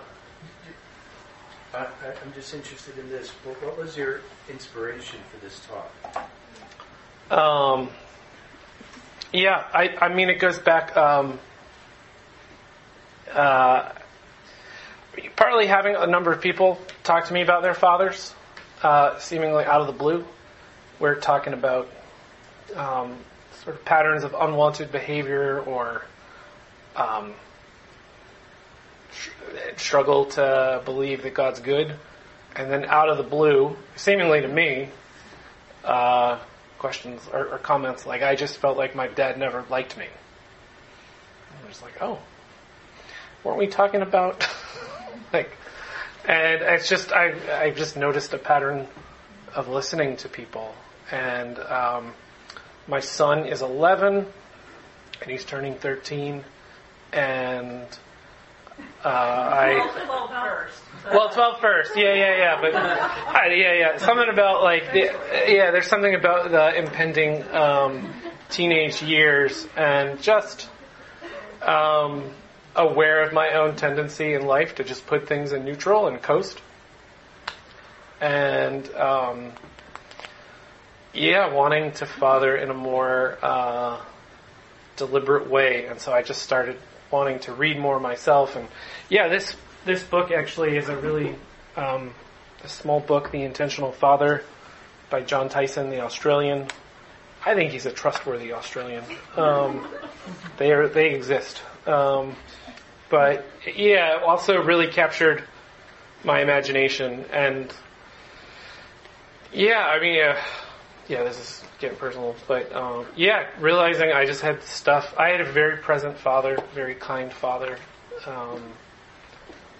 I, I'm just interested in this. What, what was your inspiration for this talk? Um, yeah, I, I mean, it goes back. Um, uh, partly having a number of people talk to me about their fathers, uh, seemingly out of the blue. We're talking about um, sort of patterns of unwanted behavior or um, struggle to believe that God's good. And then out of the blue, seemingly to me, uh, questions or, or, comments like, I just felt like my dad never liked me. And I was like, oh, weren't we talking about, like, and it's just, I, I've just noticed a pattern of listening to people. And um, my son is 11, and he's turning 13, and uh, I. 12 first. Well, 12 first. Yeah, yeah, yeah. But uh, yeah, yeah. Something about like the, yeah. There's something about the impending um, teenage years and just um, aware of my own tendency in life to just put things in neutral and coast. And um, yeah, wanting to father in a more uh, deliberate way, and so I just started wanting to read more myself. And yeah, this this book actually is a really um, a small book, The Intentional Father, by Jon Tyson, the Australian. I think he's a trustworthy Australian. Um, they are they exist, um, but yeah, also really captured my imagination and yeah, I mean, uh, yeah, this is getting personal, but um, yeah, realizing I just had stuff. I had a very present father, very kind father, um,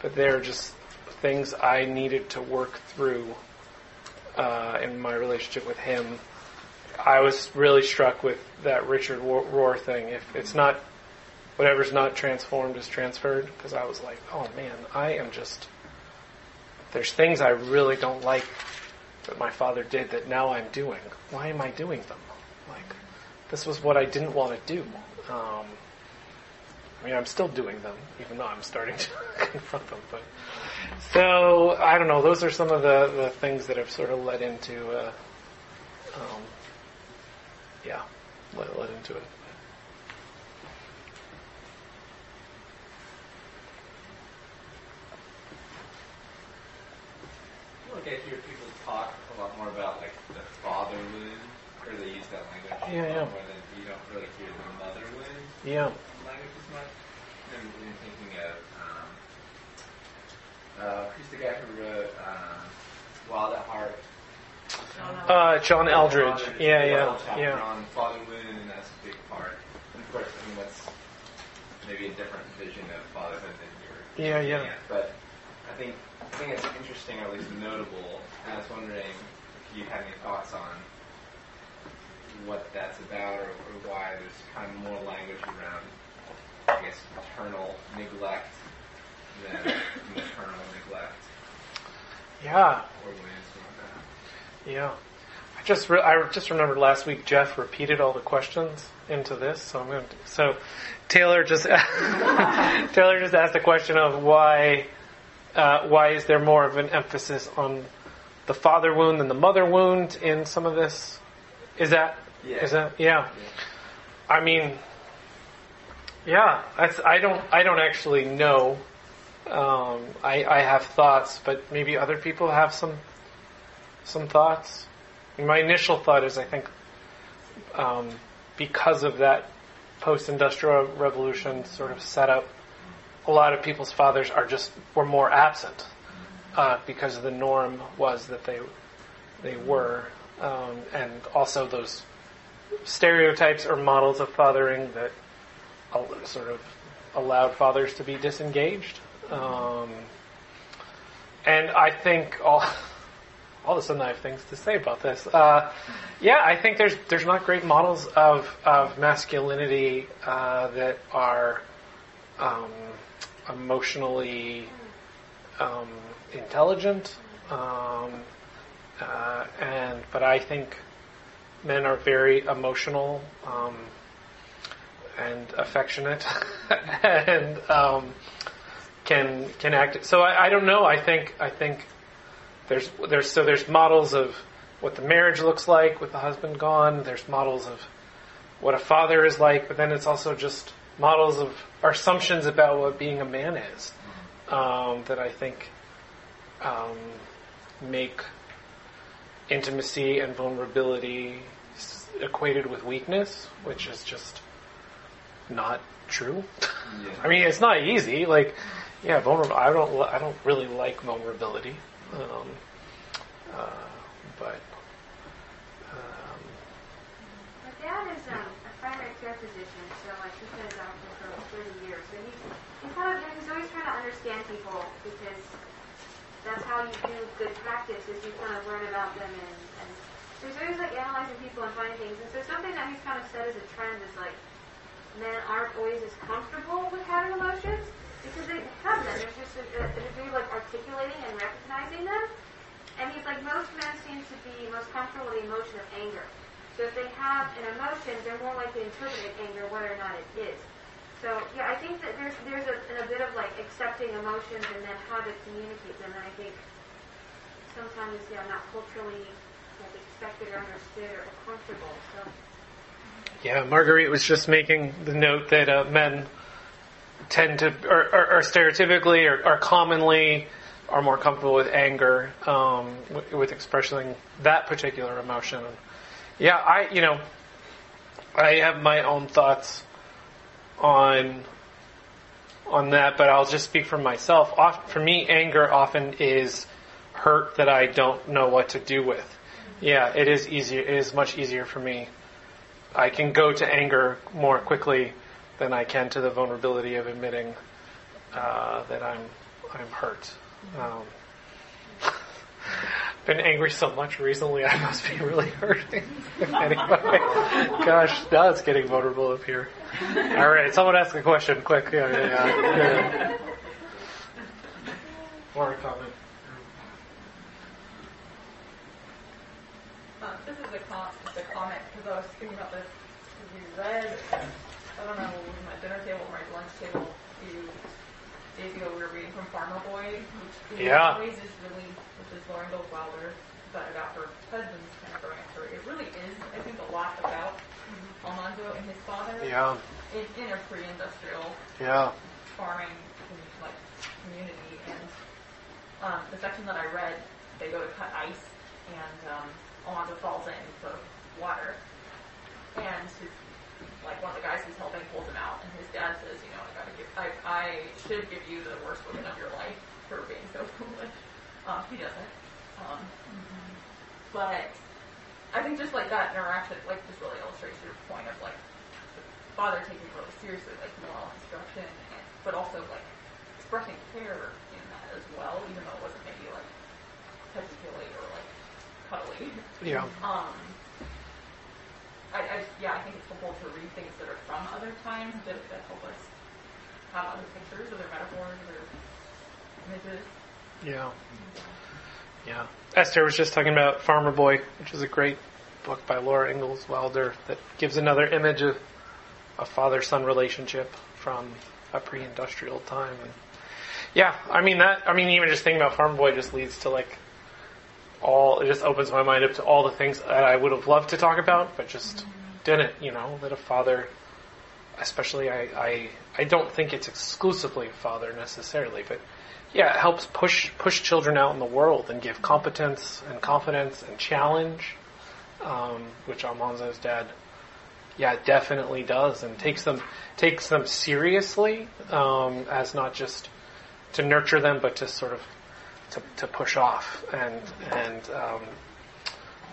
but there are just things I needed to work through uh, in my relationship with him. I was really struck with that Richard Rohr thing. If it's not, whatever's not transformed is transferred, because I was like, oh man, I am just. There's things I really don't like that my father did that now I'm doing. Why am I doing them? Like, this was what I didn't want to do. Um, I mean, I'm still doing them, even though I'm starting to confront them. But so I don't know. Those are some of the, the things that have sort of led into, uh, um, yeah, led, led into it. Okay, so your people talk a lot more about like the father wound, or they use that language. Yeah, yeah. More than you don't really hear the mother wound Yeah. language as much. I'm, I'm thinking of um, uh, who's the guy who wrote um, Wild at Heart? Uh, John Eldredge. Father- Yeah, yeah, yeah. On father wound, and that's a big part. And of course, I mean that's maybe a different vision of fatherhood than you're. Yeah, yeah. looking at. But I think I think it's interesting, or at least notable. And I was wondering if you had any thoughts on what that's about, or, or why there's kind of more language around, I guess, maternal neglect than maternal neglect, Yeah, or ways like that. yeah. I just re- I just remembered last week Jeff repeated all the questions into this, so I'm going to. So Taylor just Taylor just asked the question of why uh, why is there more of an emphasis on the father wound than the mother wound in some of this? Is that Yeah. is that yeah? I mean, yeah. That's, I don't I don't actually know. Um, I I have thoughts, but maybe other people have some some thoughts. My initial thought is I think um, because of that post-industrial revolution sort of setup, a lot of people's fathers are just were more absent uh, because the norm was that they they were, um, and also those stereotypes or models of fathering that sort of allowed fathers to be disengaged. Um, and I think all all of a sudden I have things to say about this. Uh, yeah, I think there's there's not great models of of masculinity uh, that are um, emotionally um, intelligent, um, uh, and but I think men are very emotional um, and affectionate, and um, can can act. So I, I don't know. I think I think there's there's so there's models of what the marriage looks like with the husband gone. There's models of what a father is like, but then it's also just models of our assumptions about what being a man is um, that I think um, make intimacy and vulnerability equated with weakness, which is just not true. Yeah. I mean, it's not easy. Like, yeah, vulnerable. I don't. I don't really like vulnerability. Um, uh, but um, My dad is um, a primary care physician, so like he's been a doctor for over 30 years. So he's, he's kind of he's always trying to understand people because that's how you do good practice is you kind of learn about them and, and so always like analyzing people and finding things. And so something that he's kind of said as a trend is like men aren't always as comfortable with having emotions because they have them. There's just a, a, a degree of like articulating and recognizing them. And he's like most men seem to be most comfortable with the emotion of anger. So if they have an emotion, they're more likely to interpret anger whether or not it is. So yeah, I think that there's there's a, a bit of like accepting emotions and then how to communicate them. And I think sometimes yeah, not culturally like expected or understood or comfortable. So yeah, Marguerite was just making the note that uh, men tend to, or, or, or stereotypically, or, or commonly, are more comfortable with anger, um, with, with expressing that particular emotion. Yeah, I, you know, I have my own thoughts on on that, but I'll just speak for myself. For me, anger often is hurt that I don't know what to do with. Yeah, it is easier. It is much easier for me. I can go to anger more quickly than I can to the vulnerability of admitting uh, that I'm I'm hurt. Um, been angry so much recently, I must be really hurting. anyway, gosh, now it's getting vulnerable up here. All right, someone ask a question, quick. Yeah, yeah, yeah. yeah. Or a comment. Um, this is a, com- just a comment because I was thinking about this. You read, I don't know, with my dinner table or my lunch table, you days ago we were reading from Farmer Boy, which in Yeah. some ways is really, which is Laura Ingalls Wilder that I got her husband's kind of growing up story. It really is, I think, a lot about Almanzo and his father. Yeah, in, in a pre-industrial yeah, farming like community. And um, the section that I read, they go to cut ice and um, Almanzo falls in for water. And his, like one of the guys who's helping pulls him out. And his dad says, you know, I gotta give, I, I should give you the worst woman of your life for being so foolish. Um, he doesn't. Um, but I think just like that interaction, like just really illustrates your point of like the father taking really seriously like moral instruction, and, but also like expressing care in that as well, even though it wasn't maybe like feely or like cuddly. yeah. Um, I I yeah, I think it's helpful to read things that are from other times that, that help us have other pictures, other metaphors, or images. Yeah. Yeah. Esther was just talking about Farmer Boy, which is a great book by Laura Ingalls Wilder that gives another image of a father son relationship from a pre industrial time. And yeah, I mean that I mean even just thinking about Farmer Boy just leads to like all it just opens my mind up to all the things that I would have loved to talk about, but just mm-hmm. didn't, you know, that a father especially I, I I don't think it's exclusively a father necessarily, but yeah, it helps push push children out in the world and give competence and confidence and challenge, um, which Almanzo's dad, yeah, definitely does, and takes them takes them seriously um, as not just to nurture them, but to sort of to, to push off and and um,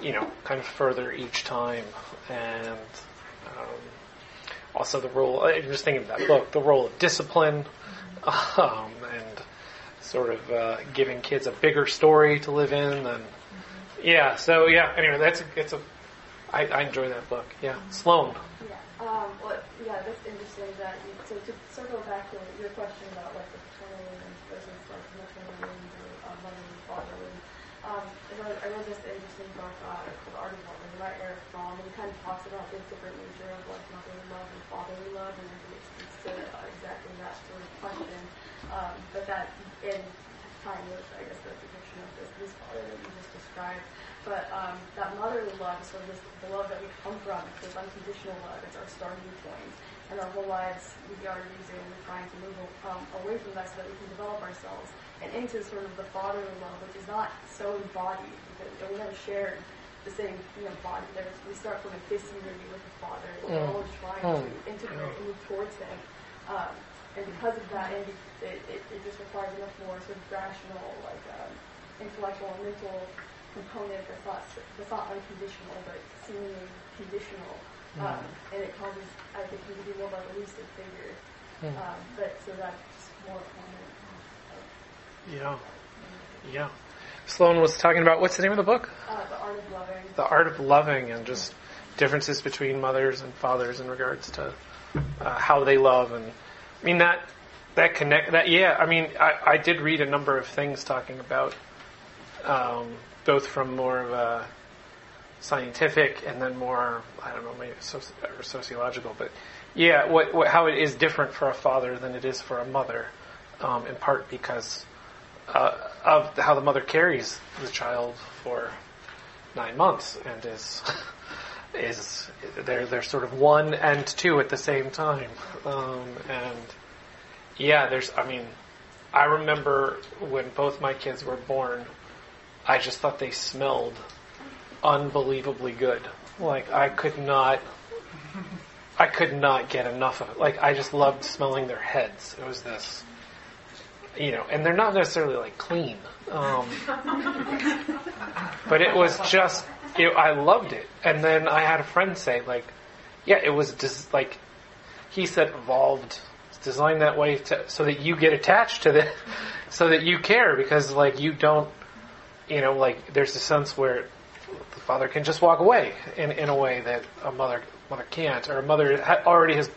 you know kind of further each time and. Um, also, the role, I'm just thinking of that book, the role of discipline, um, and sort of uh, giving kids a bigger story to live in. And yeah, so yeah. Anyway, that's a, it's a. I, I enjoy that book. Yeah, Sloan. Yeah. Um, well, yeah, that's interesting that you, so to circle back to your question about like the paternal and versus like maternal wounds or uh, mother and father wounds. Um, I wrote, I wrote this interesting book uh, called Art of Loving by Erich Fromm, and he kind of talks about this different nature of like motherly love and fatherly love, and I think it speaks to uh, exactly that sort of question. Um, but that in time with, I guess, the depiction of this, this father that you just described. But um, that motherly love is sort of this, the love that we come from, it's this unconditional love, it's our starting point. And our whole lives, we are using, we're trying to move um, away from that so that we can develop ourselves and into sort of the fatherly love, which is not so embodied because we never shared the same you know body. There's, we start from a disunity with the father. We're Mm. always trying to integrate and move towards him. Um, and because of that, and it, it, it just requires a much more sort of rational, like um, intellectual and mental component that's not that's not unconditional, but seemingly conditional. Um, and it causes, I think, him to be more of a elusive figure. Um, but so that's just more comment. Yeah, yeah. Sloan was talking about what's the name of the book? Uh, the art of loving. The Art of Loving, and just differences between mothers and fathers in regards to uh, how they love, and I mean that that connect that. Yeah, I mean I, I did read a number of things talking about um, both from more of a scientific and then more I don't know maybe soci- or sociological, but yeah, what, what how it is different for a father than it is for a mother, um, in part because uh, of how the mother carries the child for nine months and is is they're they're sort of one and two at the same time, um, and yeah, there's I mean, I remember when both my kids were born, I just thought they smelled unbelievably good. Like I could not. I could not get enough of it. Like I just loved smelling their heads. It was this, you know, and they're not necessarily like clean, um, but it was just, know, I loved it. And then I had a friend say like, yeah, it was just like, he said evolved, it's designed that way to, so that you get attached to the, so that you care because like you don't, you know, like there's a sense where the father can just walk away in, in a way that a mother mother can't, or a mother ha- already has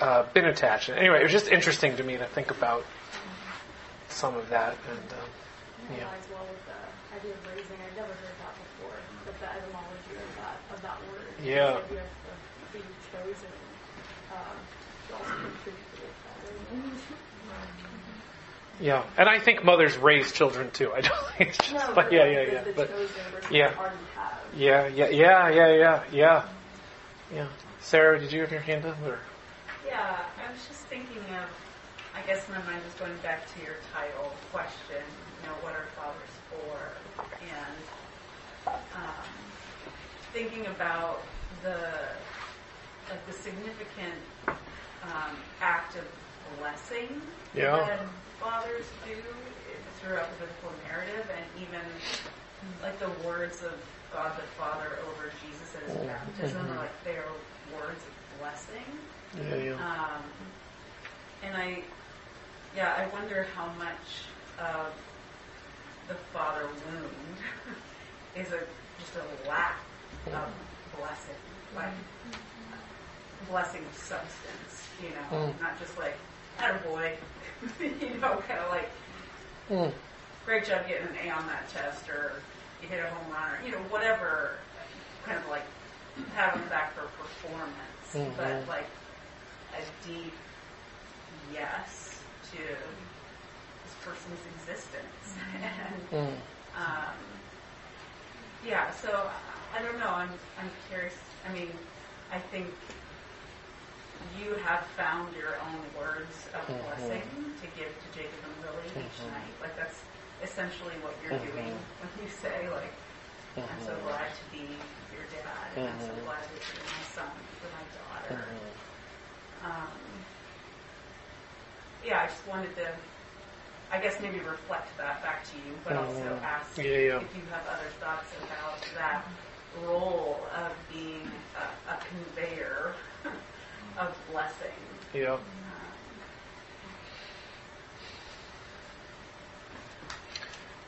uh, been attached. And anyway, it was just interesting to me to think about some of that. And um, Yeah. yeah, As well with the idea of raising, I'd never heard that before, but the etymology of that of that word. Yeah. The idea of, of being chosen. Um, to also contribute to the father. Yeah, and I think mothers raise children too. I don't think it's just No, like but yeah, yeah, yeah. But yeah. the already have. yeah, yeah, yeah, yeah, yeah, yeah, yeah. Sarah, did you have your hand up? Or Yeah, I was just thinking of, I guess my mind was going back to your title question, you know, what are fathers for? And um, thinking about the, like the significant um, act of blessing Yeah. that fathers do throughout the biblical narrative and even like the words of God the Father over Jesus at his baptism are like they are words of blessing. yeah, yeah, Um, and I, yeah, I wonder how much of the father wound is a just a lack of blessing. Like blessing of substance, you know, Mm. not just like, boy, you know, kind of like, Mm. great job getting an A on that test, or you hit a home run, or, you know, whatever, kind of like pat on the back for performance, Mhm. but like a deep yes to this person's existence. and Mm. um, yeah, so I don't know. I'm I'm curious. I mean, I think you have found your own words of Mhm. blessing to give to Jacob and Lily each Mhm. night. Like that's essentially what you're Mhm. doing when you say like, "I'm so Mhm. glad to be your dad, and I'm so Mhm. glad that you're my son for my daughter." Mhm. Um, yeah, I just wanted to, I guess maybe reflect that back to you, but also ask Yeah, yeah. if you have other thoughts about that role of being a, a conveyor of blessing. Yeah.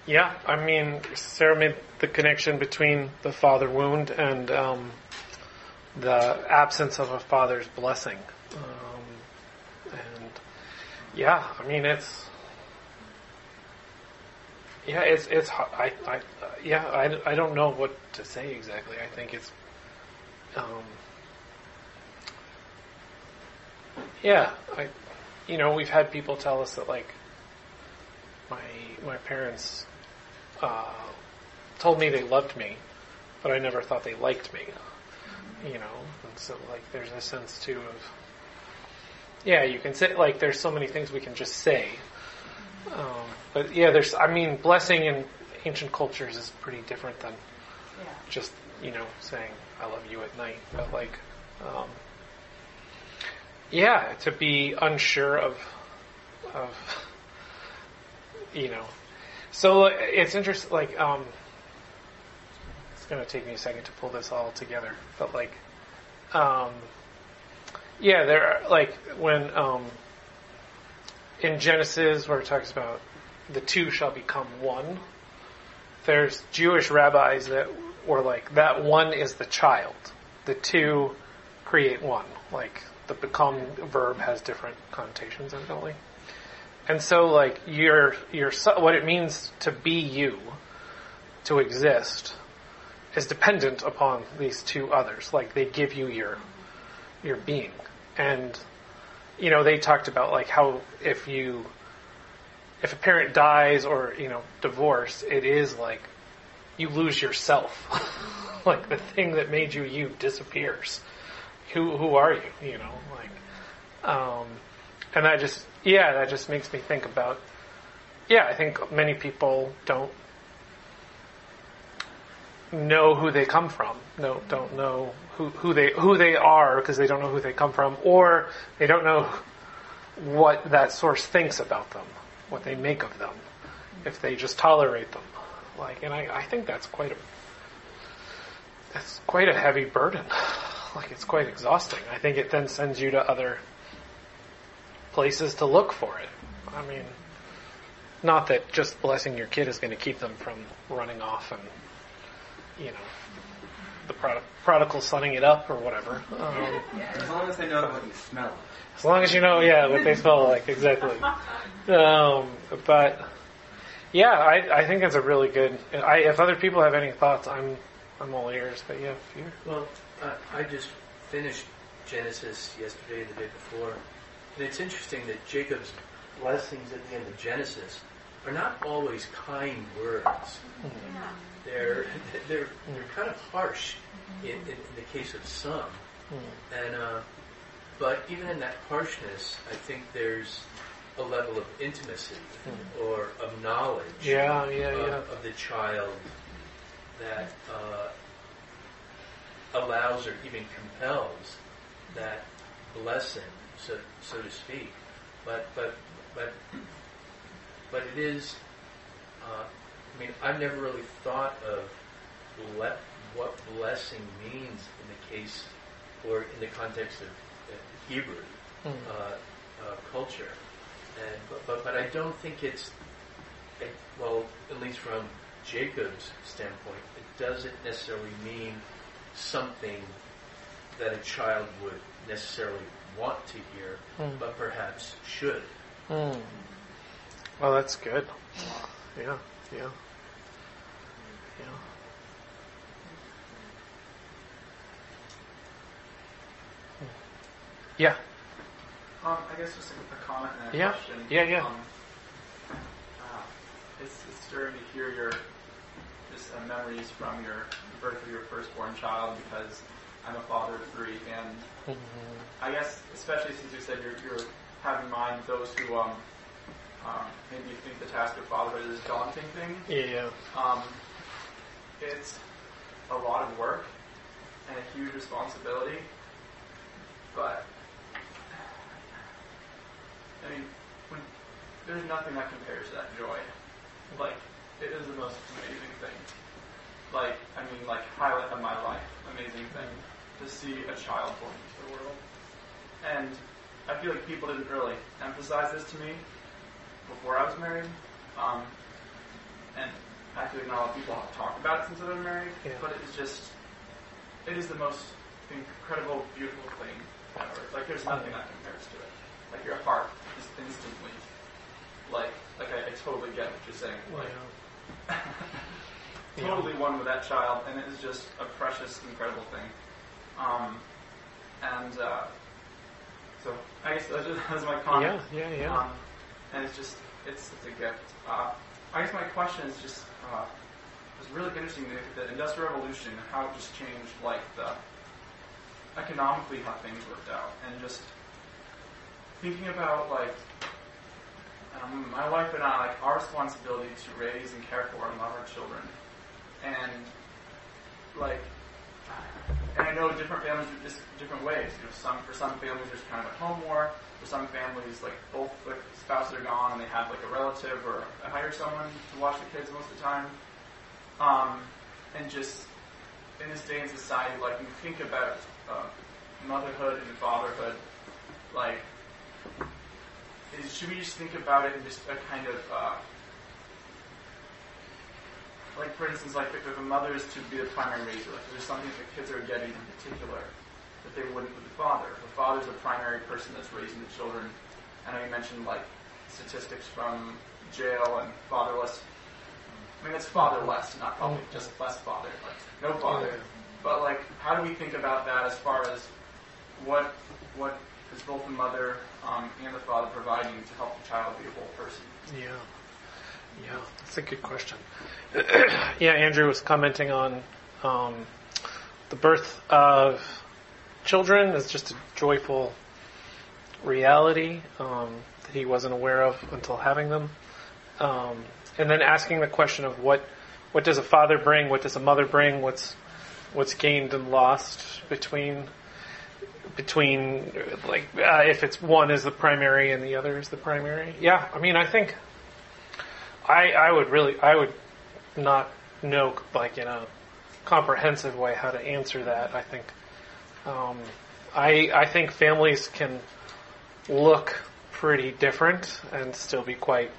Yeah, I mean, Sarah made the connection between the father wound and um, the absence of a father's blessing. Um, and yeah, I mean, it's yeah, it's it's I I yeah, I, I don't know what to say exactly. I think it's um, yeah, I you know we've had people tell us that like my my parents uh, told me they loved me, but I never thought they liked me. You know, and so like there's a sense too of yeah, you can say like there's so many things we can just say, um, but yeah, there's I mean blessing in ancient cultures is pretty different than yeah. just you know saying I love you at night, but like um, yeah, to be unsure of of you know. So it's interesting. Like um, it's going to take me a second to pull this all together, but like um, yeah, there are like when um, in Genesis where it talks about the two shall become one there's Jewish rabbis that were like, that one is the child. The two create one. Like, the become verb has different connotations, evidently. And so, like, your, your, what it means to be you, to exist, is dependent upon these two others. Like, they give you your, your being. And, you know, they talked about, like, how if you, if a parent dies or you know divorce, it is like you lose yourself. like the thing that made you you disappears. Who who are you? You know, like, um, and that just yeah, that just makes me think about. Yeah, I think many people don't know who they come from. No, don't know who who they who they are because they don't know who they come from, or they don't know what that source thinks about them, what they make of them, if they just tolerate them. Like, and I, I think that's quite a, that's quite a heavy burden. Like, it's quite exhausting. I think it then sends you to other places to look for it. I mean, not that just blessing your kid is going to keep them from running off and, you know, the prod- prodigal sunning it up or whatever. Um, As long as they know what you smell as long as you know, yeah, what they smell like, exactly. Um, but yeah, I, I think it's a really good. I, if other people have any thoughts, I'm I'm all ears. But yeah, if you Well, uh, I just finished Genesis yesterday, and the day before, and it's interesting that Jacob's blessings at the end of Genesis are not always kind words. They're they're they're kind of harsh in, in, in the case of some, and uh, but even in that harshness, I think there's a level of intimacy or of knowledge yeah, yeah, of, yeah, of the child that uh, allows or even compels that blessing, so so to speak. But but but but it is. Uh, I mean, I've never really thought of ble- what blessing means in the case or in the context of uh, Hebrew Mm. uh, uh, culture. And but, but but I don't think it's it, well, at least from Jacob's standpoint, it doesn't necessarily mean something that a child would necessarily want to hear, Mm. but perhaps should. Hmm. Well, that's good. Yeah, yeah, yeah. Yeah. Um, I guess just a, a comment and a Yeah. question. Yeah, yeah. Um, uh, it's, it's stirring to hear your just uh, memories from your birth of your firstborn child because I'm a father of three, and Mhm. I guess especially since you said you're, you're have in mind those who um, um, maybe think the task of fatherhood is a daunting thing. Yeah. Um, it's a lot of work and a huge responsibility, but I mean, when, there's nothing that compares to that joy. Like, it is the most amazing thing. Like, I mean, like highlight of my life, amazing thing to see a child born into the world. And I feel like people didn't really emphasize this to me before I was married. Um, and I feel like not a lot of people have talked about it since I've been married, Yeah. but it is just, it is the most incredible, beautiful thing ever. Like there's nothing that compares to it. Like your heart is instantly, like, like I, I totally get what you're saying. Like. totally one with that child, and it is just a precious, incredible thing. Um, and uh, so I guess that's, just, that's my comment. Yeah, yeah, yeah. Um, and it's just, it's, it's a gift. Uh, I guess my question is just, uh, it was really interesting the, the Industrial Revolution, and how it just changed, like, the economically how things worked out, and just thinking about, like, um, my wife and I, like, our responsibility to raise and care for and love our children. And, like, and I know different families do this different ways. You know, some for some families there's kind of a home more. For some families, like both the spouses are gone and they have like a relative or hire someone to watch the kids most of the time. Um, and just in this day in society, like you think about uh, motherhood and fatherhood, like is, should we just think about it in just a kind of uh, like for instance, like if if a mother is to be the primary raiser, like if there's something that the kids are getting in particular that they wouldn't with the father. The father's the primary person that's raising the children. I know you mentioned like statistics from jail and fatherless. I mean, it's fatherless, not probably just less father, like no father. Yeah. But like, how do we think about that as far as what what is both the mother um, and the father providing to help the child be a whole person? Yeah. Yeah, that's a good question. yeah, Andrew was commenting on um, the birth of children as just a joyful reality um, that he wasn't aware of until having them, um, and then asking the question of what what does a father bring, what does a mother bring, what's what's gained and lost between between like uh, if it's one is the primary and the other is the primary. Yeah, I mean I think I I would really I would not know like in a comprehensive way how to answer that. I think um, I I think families can look pretty different and still be quite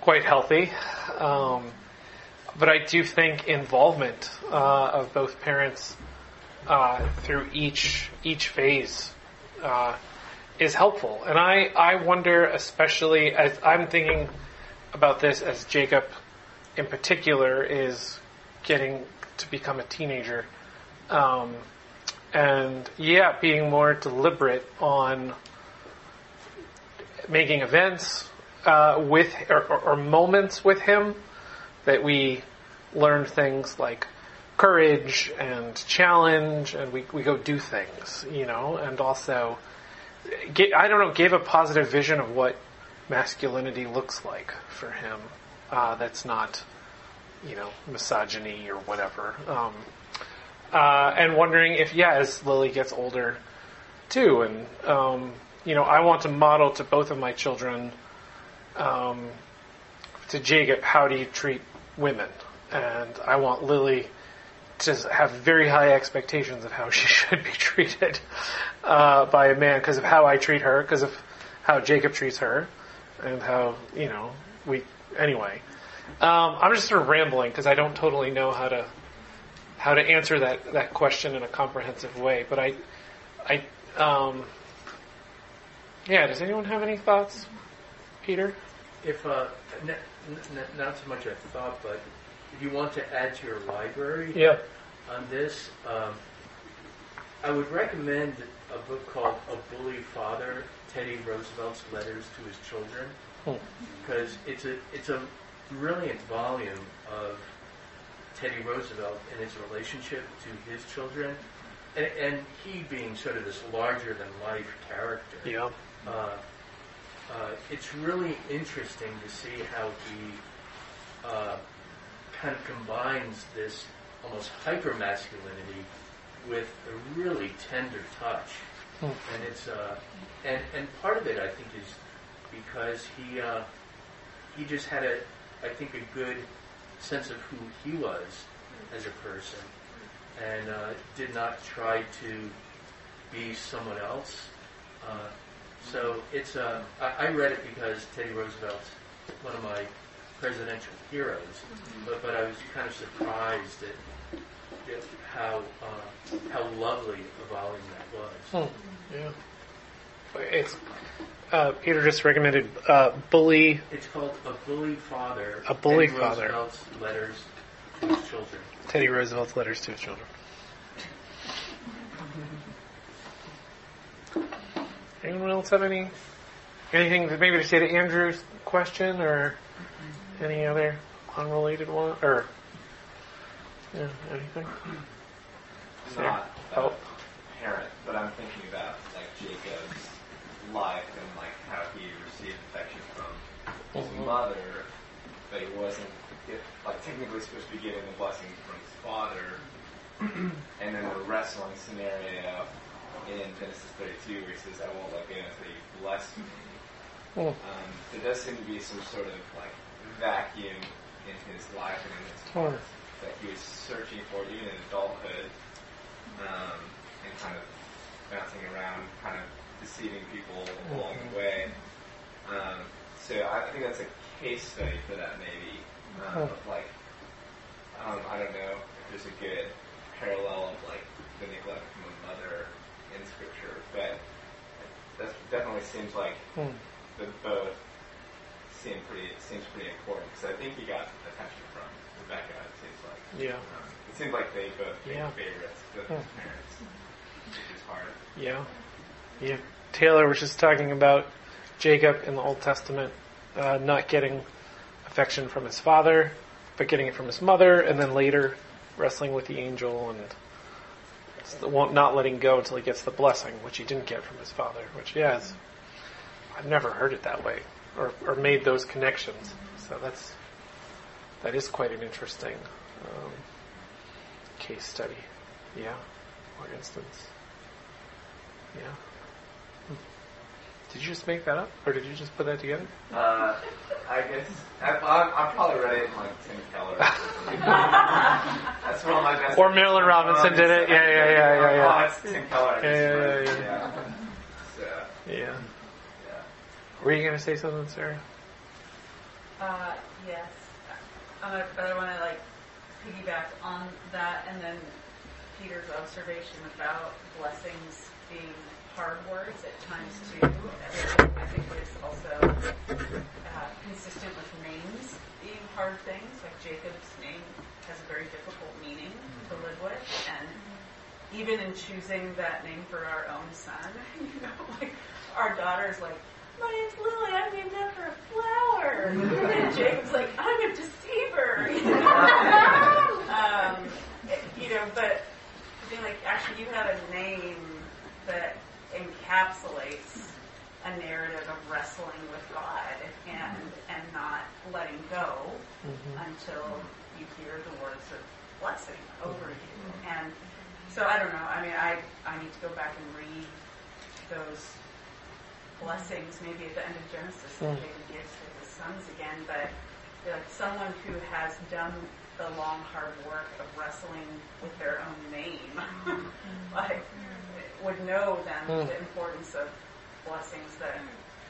quite healthy. Um, but I do think involvement uh, of both parents uh, through each each phase uh, is helpful, and I I wonder especially as I'm thinking about this as Jacob in particular is getting to become a teenager, um, and yeah, being more deliberate on making events uh, with or, or, or moments with him that we learn things like courage and challenge and we, we go do things, you know, and also, get, I don't know, gave a positive vision of what masculinity looks like for him. Uh, that's not, you know, misogyny or whatever. Um, uh, and wondering if, yeah, as Lily gets older too, and, um, you know, I want to model to both of my children, um, to Jacob, how do you treat women? And I want Lily to have very high expectations of how she should be treated uh, by a man because of how I treat her, because of how Jacob treats her, and how you know we. Anyway, um, I'm just sort of rambling because I don't totally know how to how to answer that that question in a comprehensive way. But I I Um, yeah, does anyone have any thoughts? Peter? If uh, n- n- not so much a thought, but you want to add to your library Yeah. on this, um, I would recommend a book called A Bully Father: Teddy Roosevelt's Letters to His Children, Hmm. because it's a it's a brilliant volume of Teddy Roosevelt and his relationship to his children, and, and he being sort of this larger than life character Yeah. uh, uh, it's really interesting to see how he uh, kind of combines this almost hyper masculinity with a really tender touch, Hmm. and it's uh, and and part of it I think is because he uh, he just had a I think a good sense of who he was as a person, and uh, did not try to be someone else. Uh, so it's uh, I, I read it because Teddy Roosevelt's one of my presidential heroes, but but I was kind of surprised at, at how uh, how lovely a volume that was. Hmm. Yeah. It's uh, Peter just recommended uh, Bully. It's called A Bully Father. A Bully Teddy Father. Roosevelt's letters to his children. Teddy Roosevelt's letters to his children. Anyone else have any anything maybe to say to Andrew's question or any other unrelated one or yeah, anything? Not Oh. a parent, but I'm thinking about like Jacob's life and like how he received affection from his Mhm. mother, but he wasn't like technically supposed to be getting the blessing from his father. and then the wrestling scenario in Genesis 32 where he says, "I won't let go until you bless me." Hmm. Um, there does seem to be some sort of like vacuum in his life and in his heart that he was searching for even in adulthood, um, and kind of bouncing around, kind of deceiving people along the way. Um, so I think that's a case study for that maybe, um, of like, um, I don't know if there's a good parallel of like the neglect from a mother in scripture, but that definitely seems like Hmm. the both seem pretty seems pretty important because I think he got attention from Rebecca. It seems like Yeah. um, it seems like they both became Yeah. favorites with Hmm. his parents, which is hard. Yeah. Yeah. Taylor was just talking about Jacob in the Old Testament uh, not getting affection from his father, but getting it from his mother, and then later wrestling with the angel and it's the one- not letting go until he gets the blessing, which he didn't get from his father. Which, yeah, I've never heard it that way or, or made those connections. So that's that is quite an interesting um, case study. Yeah, for instance. Yeah. Did you just make that up, or did you just put that together? Uh, I guess I, I, I probably read it in like Tim Keller. That's one of my best. Or Marilynne Robinson did it. Yeah, yeah, yeah, yeah, yeah. Oh, it's Tim Keller. I just Yeah, yeah, yeah, yeah. So, Yeah. Were you gonna say something, Sarah? Uh, yes. Um, but I want to like piggyback on that and then Peter's observation about blessings being hard words at times too. I think it's also uh, consistent with names being hard things. Like Jacob's name has a very difficult meaning to live with, and even in choosing that name for our own son, you know, like our daughter's like, my name's Lily, I'm named after a flower. and Jacob's like, I'm a deceiver. You know, um, you know but think like actually you have a name that encapsulates a narrative of wrestling with God and and not letting go until you hear the words of blessing over you. And so I don't know. I mean, I I need to go back and read those blessings maybe at the end of Genesis that Mm. David gives to his sons again. But like someone who has done the long hard work of wrestling with their own name, like would know then Mm. the importance of blessings that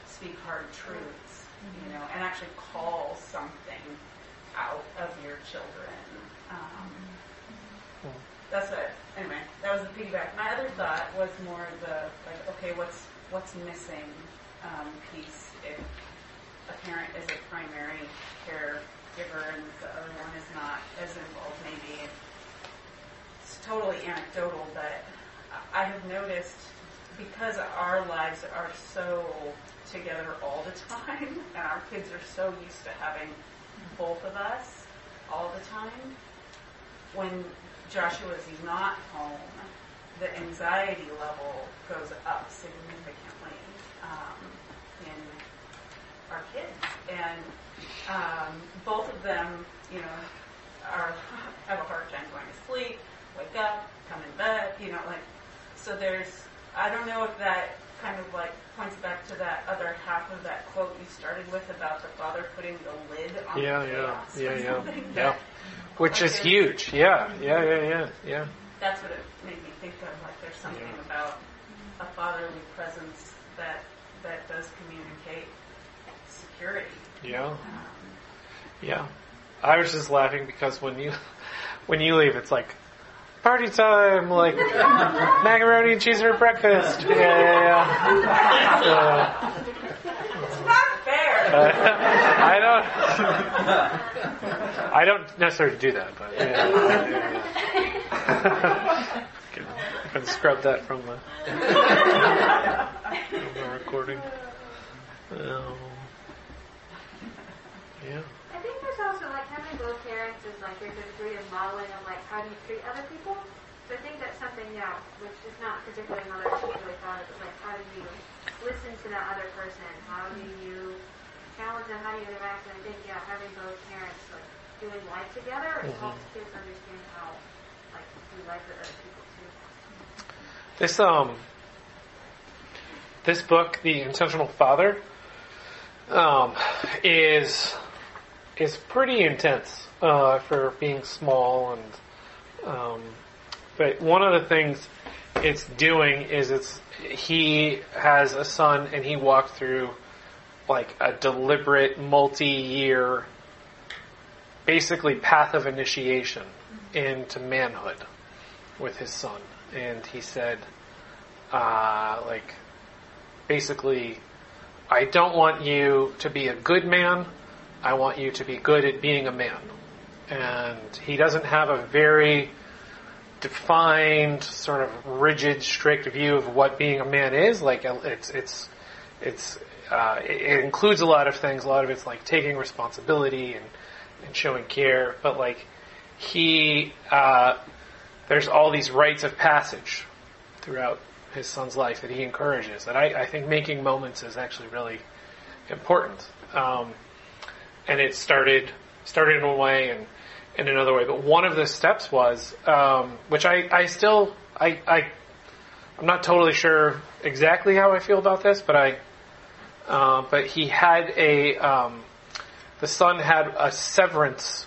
speak hard truths, you know, and actually call something out of your children. Um, Mm. that's what anyway, that was the feedback. My other thought was more the like, okay, what's what's missing um, piece if a parent is a primary caregiver and the other one is not as involved. Maybe it's totally anecdotal, but I have noticed because our lives are so together all the time, and our kids are so used to having both of us all the time. When Joshua is not home, the anxiety level goes up significantly um, in our kids, and um, both of them, you know, are have a hard time going to sleep, wake up, come in bed, you know, like so. There's I don't know if that kind of like points back to that other half of that quote you started with about the father putting the lid on Yeah, the yeah, chaos yeah, yeah, yeah. that- Which is huge. Yeah, yeah, yeah, yeah, yeah. That's what it made me think of. Like there's something Yeah. about a fatherly presence that that does communicate security. Yeah, Um, yeah. I was just laughing because when you when you leave, it's like party time, like macaroni and cheese for breakfast. Yeah, yeah, yeah. it's not fair. Uh, I don't. I don't necessarily do that, but yeah. Can, can scrub that from the, from the recording. Um, yeah. I think there's also like having both parents is like there's a degree of modeling of like how do you treat other people. So I think that's something yeah, which is not particularly another particularly thought of, but like how do you listen to that other person? How do you challenge them? How do you interact? And I think yeah, having both parents like doing life together it Mhm. helps kids understand how like to do life with other people too. This um this book, The Intentional Father, um, is is pretty intense uh, for being small and um, but one of the things it's doing is it's he has a son and he walked through like a deliberate multi-year basically path of initiation into manhood with his son. And he said uh, like basically i don't want you to be a good man. I want you to be good at being a man. And he doesn't have a very defined sort of rigid strict view of what being a man is. Like it's it's it's uh, it, includes a lot of things. A lot of it's like taking responsibility and and showing care. But like he uh, there's all these rites of passage throughout his son's life that he encourages. And I, I think making moments is actually really important. Um, and it started started in one way and in another way. But one of the steps was, um, which I, I still I, I I'm not totally sure exactly how I feel about this, but I uh, but he had a um, the son had a severance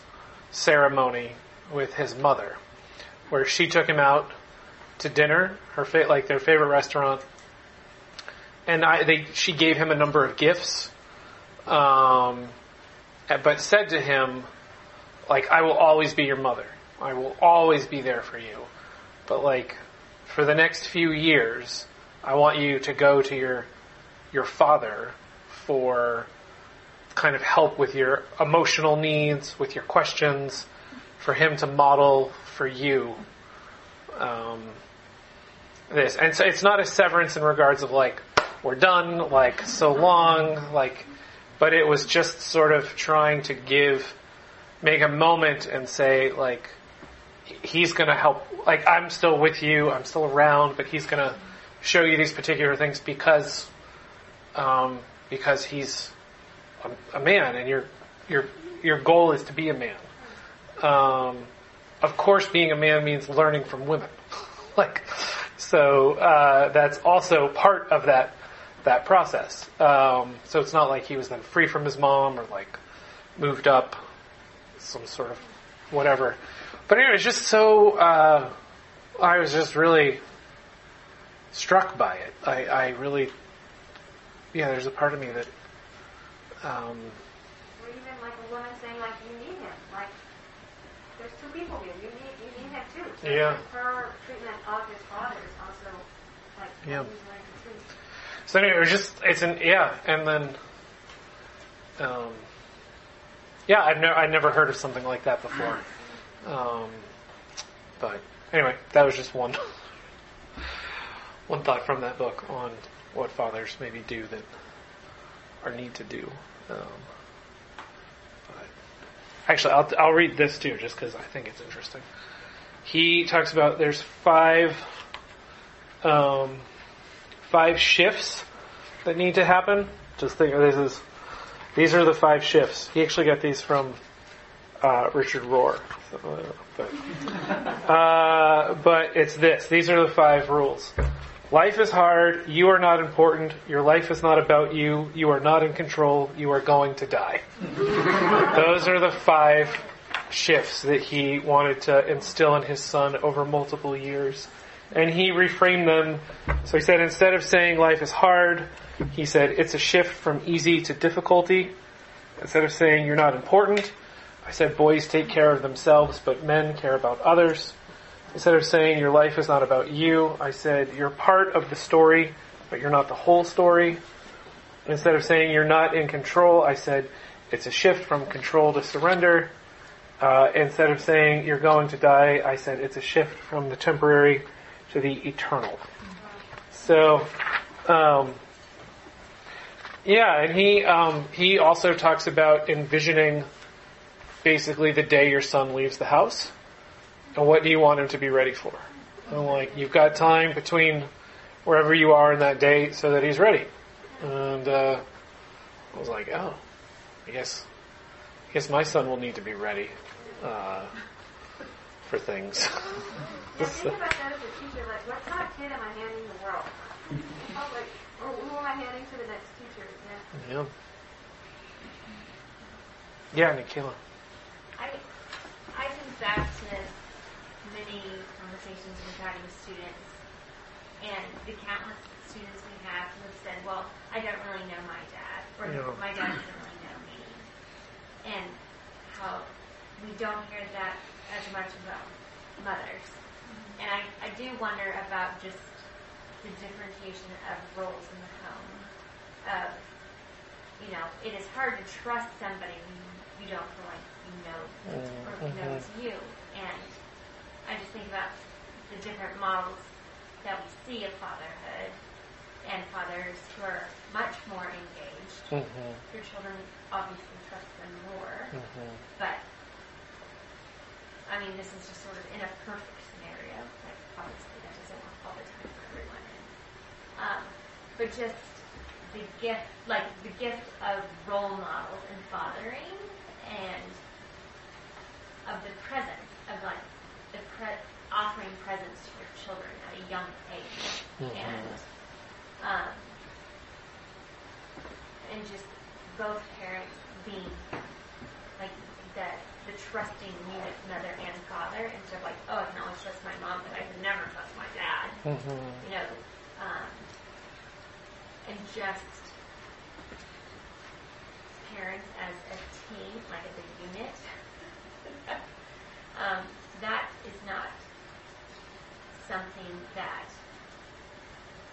ceremony with his mother, where she took him out to dinner, her fa- like their favorite restaurant, and I they she gave him a number of gifts, um, but said to him, like I will always be your mother, I will always be there for you, but like for the next few years, I want you to go to your your father for kind of help with your emotional needs, with your questions, for him to model for you um, this. And so it's not a severance in regards of like, we're done, like, so long, like, but it was just sort of trying to give, make a moment and say, like, he's gonna help, like, I'm still with you, I'm still around, but he's gonna show you these particular things because, um, because he's a, a man and your, your, your goal is to be a man. Um, of course, being a man means learning from women. like, so uh, that's also part of that that process. Um, so it's not like he was then free from his mom or like moved up some sort of whatever. But anyway, it's just so uh, I was just really struck by it. I, I really, yeah. There's a part of me that. Um, Or even like a woman saying like you need him, like there's two people here. You need you need him too. So Yeah. Her treatment of his father is also like Yeah. what he's learning too. So anyway, it was just it's an yeah, and then um, yeah, I've never I'd never heard of something like that before. Um, but anyway, that was just one one thought from that book on what fathers maybe do that or need to do. Um, actually, I'll I'll read this too, just because I think it's interesting. He talks about there's five. Um, five shifts that need to happen. Just think this is these are the five shifts. He actually got these from uh, Richard Rohr. Uh, but, uh, but it's this. These are the five rules. Life is hard. You are not important. Your life is not about you. You are not in control. You are going to die. Those are the five shifts that he wanted to instill in his son over multiple years. And he reframed them. So he said instead of saying life is hard, he said it's a shift from easy to difficulty. Instead of saying you're not important, I said boys take care of themselves, but men care about others. Instead of saying your life is not about you, I said you're part of the story, but you're not the whole story. Instead of saying you're not in control, I said it's a shift from control to surrender. Uh, instead of saying you're going to die, I said it's a shift from the temporary to the eternal. So, um, yeah, and he um, he also talks about envisioning basically the day your son leaves the house, and what do you want him to be ready for? And like you've got time between wherever you are in that day so that he's ready. And uh, I was like, oh, I guess I guess my son will need to be ready uh, for things. Yeah, think about that as a teacher. Like, what kind of kid am I handing the world? Oh, like, or who am I handing to the next teacher? Yeah. yeah. Yeah, Nikila. I, I think to many conversations we've had with students and the countless students we have who have said, well, I don't really know my dad, or Yeah. my dad doesn't really know me. And how we don't hear that as much about mothers. Mm-hmm. And I, I do wonder about just the differentiation of roles in the home. Of, you know, it is hard to trust somebody who you don't feel like you know or mm-hmm. knows you. And I just think about the different models that we see of fatherhood and fathers who are much more engaged. Mm-hmm. Your children obviously trust them more, Mm-hmm. but I mean, this is just sort of in a perfect scenario. Like, obviously, that doesn't work all the time for everyone. And, um, but just the gift, like the gift of role models and fathering, and of the presence of like pre- offering presents to your children at a young age, and um, and just both parents being like the the trusting unit mother and father instead of like oh I can always trust my mom but I can never trust my dad. Mm-hmm. you know um, and just parents as a team like as a unit. Um, that is not something that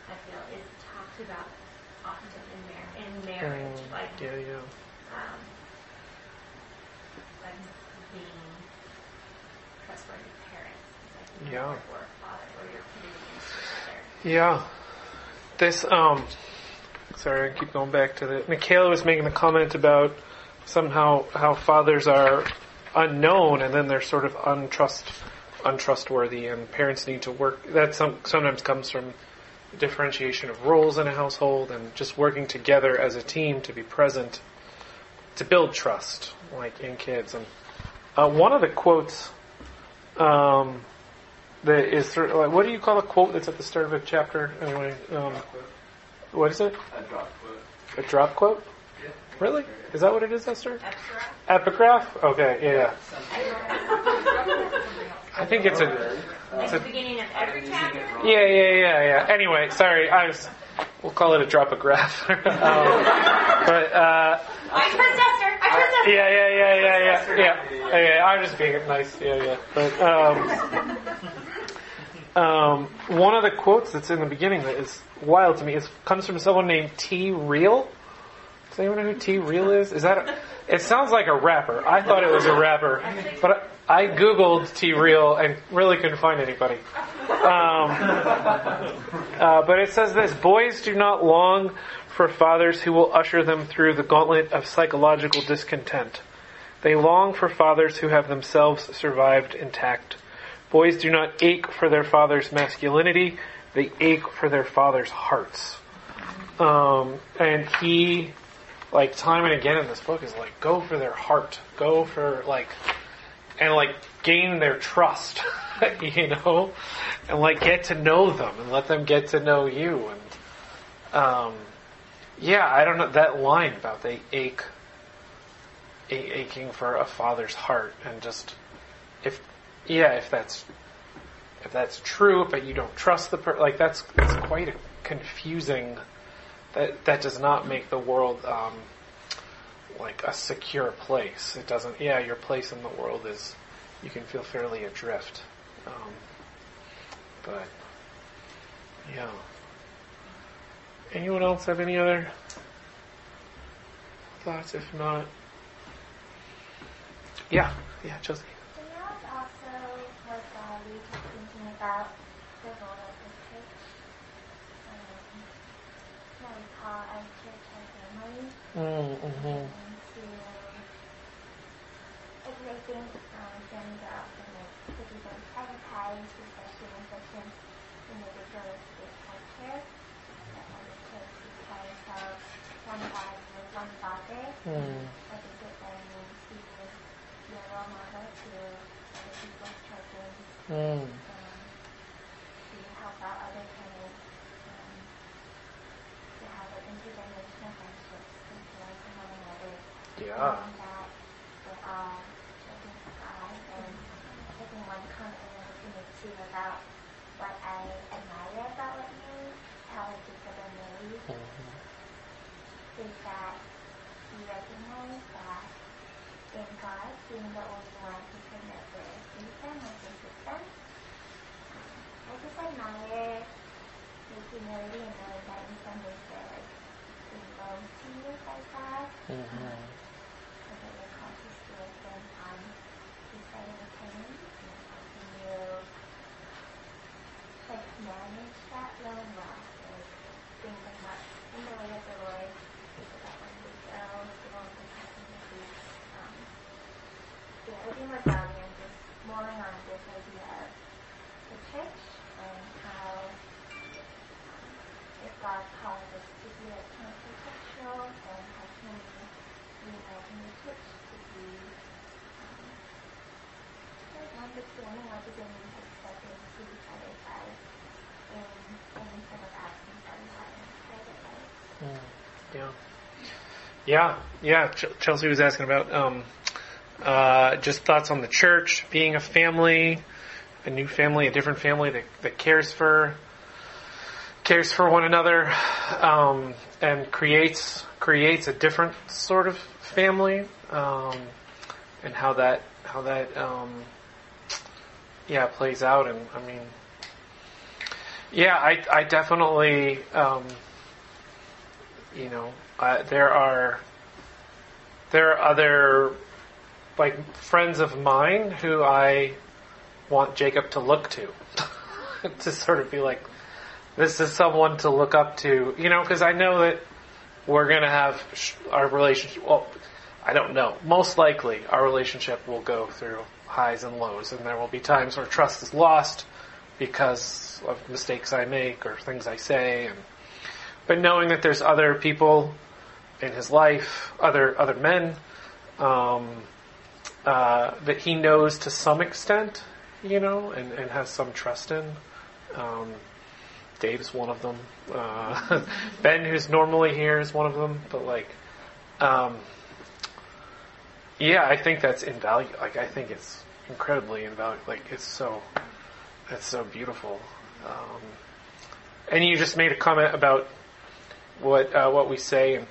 I feel is talked about often in, mar- in marriage like Mm, yeah, yeah. um, like being trustworthy parents. Like, Yeah. Or father, or you're putting against each other. Yeah. This, um, sorry, I keep going back to the, Michaela was making a comment about somehow how fathers are unknown and then they're sort of untrust, untrustworthy and parents need to work, that some, sometimes comes from differentiation of roles in a household and just working together as a team to be present to build trust, like in kids. And uh, one of the quotes um, that is of like, what do you call a quote that's at the start of a chapter? Anyway, um, what is it? A drop quote. A drop quote? Really? Is that what it is, Esther? Extra. Epigraph? Okay, yeah. I think it's a. It's the a beginning of every chapter. yeah, yeah, yeah, yeah. Anyway, sorry, I was. We'll call it a drop a graph. um, but uh, I trust Esther. I trust yeah, yeah, yeah, yeah, yeah, yeah, yeah, yeah. I'm just being nice. Yeah, yeah. But um, um, one of the quotes that's in the beginning that is wild to me is comes from someone named T Real. Does anyone know who T Real is? Is that? A, it sounds like a rapper. I thought it was a rapper, but I, googled T Real and really couldn't find anybody. Um, uh, but it says this: boys do not long for fathers who will usher them through the gauntlet of psychological discontent. They long for fathers who have themselves survived intact. Boys do not ache for their father's masculinity, they ache for their father's hearts. Um, and he, like, time and again in this book is like, go for their heart. Go for, like, and like, gain their trust, you know? And like, get to know them and let them get to know you. And, um, yeah, I don't know that line about they ache, aching for a father's heart, and just if yeah, if that's if that's true, but you don't trust the person, like that's that's quite a confusing. That that does not make the world um, like a secure place. It doesn't. Yeah, your place in the world is you can feel fairly adrift. Um, but yeah. Anyone else have any other thoughts? If not, yeah, yeah, it's also thinking about the role of the church. Um, our church our family. Mm-hmm. And to, I think um, families are often like pretty very privatized, especially in such an individualistic culture. That all the church is kind of how one one. Mm. I role model to other people's children, Mm. um, to help out other parents, um, to have an intergenerational friendships and to learn from one another. Yeah. I I about what I admire about what you, how Jacob and Mary Mm-hmm. is that you recognize that in God, being the only one who can never leave them or forsake them, I just admire humility and that they're like being loaned to you by God, Mm-hmm. so that you're called to steward them on His side of the kingdom, and you like manage that loan well, bring them up in the way of the Lord, so that when we go, to be, um, yeah, I think with Valley, I'm just mulling on this idea of the church and how um, if God calls us to be like countercultural, then how can we reimagine the church to be um, like understanding what does it mean to step into each other's lives in, in some of the absence that we have in private life. Yeah. Yeah, yeah. Ch- Chelsea was asking about um, uh, just thoughts on the church, being a family, a new family, a different family that, that cares for cares for one another, um, and creates creates a different sort of family, um, and how that how that um, yeah plays out. And I mean, yeah, I I definitely. Um, you know, uh, there are there are other like friends of mine who I want Jacob to look to, to sort of be like, this is someone to look up to, you know, because I know that we're gonna have our relationship. Well, I don't know. Most likely, our relationship will go through highs and lows, and there will be times where trust is lost because of mistakes I make or things I say, and but knowing that there's other people in his life, other other men um, uh, that he knows to some extent, you know, and, and has some trust in. Um, Dave's one of them. Uh, ben, who's normally here, is one of them. But like, um, yeah, I think that's invaluable. Like, I think it's incredibly invaluable. Like, it's so, it's so beautiful. Um, and you just made a comment about what uh, what we say, and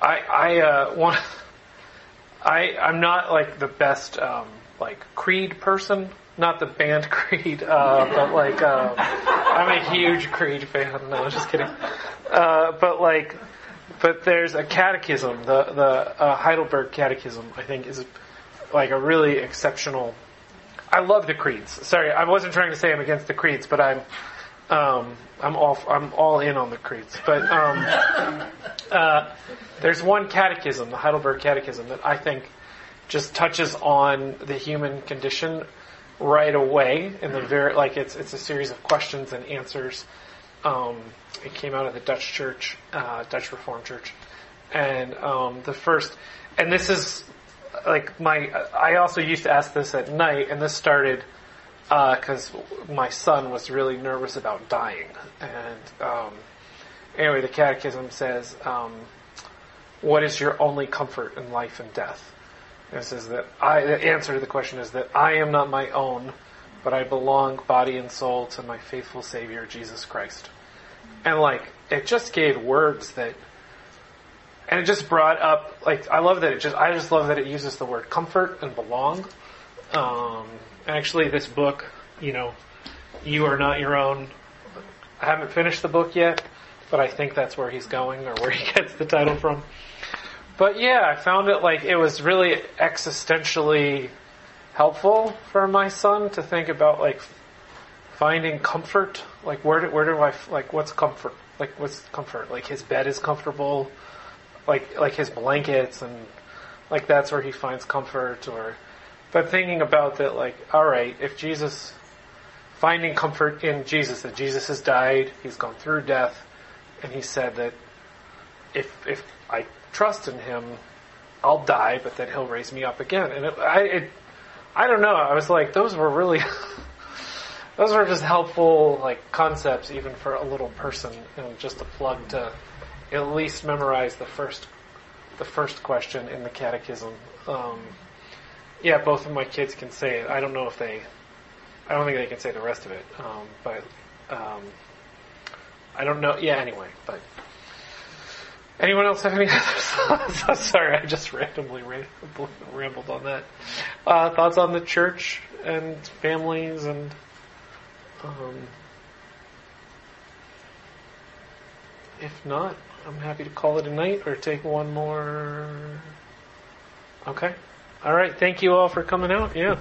I I uh, want I I'm not like the best um, like Creed person, not the band Creed, uh, but like um, I'm a huge Creed fan. No, just kidding. Uh, but like, but there's a catechism, the the uh, Heidelberg Catechism. I think is like a really exceptional. I love the creeds. Sorry, I wasn't trying to say I'm against the creeds, but I'm um, I'm all I'm all in on the creeds. But um, uh, there's one catechism, the Heidelberg Catechism, that I think just touches on the human condition right away in the very like it's it's a series of questions and answers. Um, it came out of the Dutch Church, uh, Dutch Reformed Church, and um, the first, and this is like my. I also used to ask this at night, and this started because uh, my son was really nervous about dying, and um, anyway, the Catechism says, um, "What is your only comfort in life and death?" And it says that I. The answer to the question is that I am not my own, but I belong body and soul to my faithful Savior Jesus Christ. And like it just gave words that and it just brought up like I love that it just I just love that it uses the word comfort and belong. Um, actually, this book, you know, you are not your own. I haven't finished the book yet, but I think that's where he's going or where he gets the title from. But yeah, I found it like it was really existentially helpful for my son to think about like finding comfort. Like where do, where do I like what's comfort? Like what's comfort? Like his bed is comfortable like like his blankets and like that's where he finds comfort or but thinking about that like all right if jesus finding comfort in jesus that jesus has died he's gone through death and he said that if if i trust in him i'll die but then he'll raise me up again. And it, i it, i don't know. I was like those were really those were just helpful like concepts even for a little person and just a plug to at least memorize the first the first question in the catechism. Um, yeah, both of my kids can say it. I don't know if they. I don't think they can say the rest of it. Um, but um, I don't know. Yeah. Anyway, but anyone else have any other thoughts? Sorry, I just randomly rambled on that. Uh, thoughts on the church and families and. Um, if not, I'm happy to call it a night or take one more. Okay. All right. Thank you all for coming out. Yeah.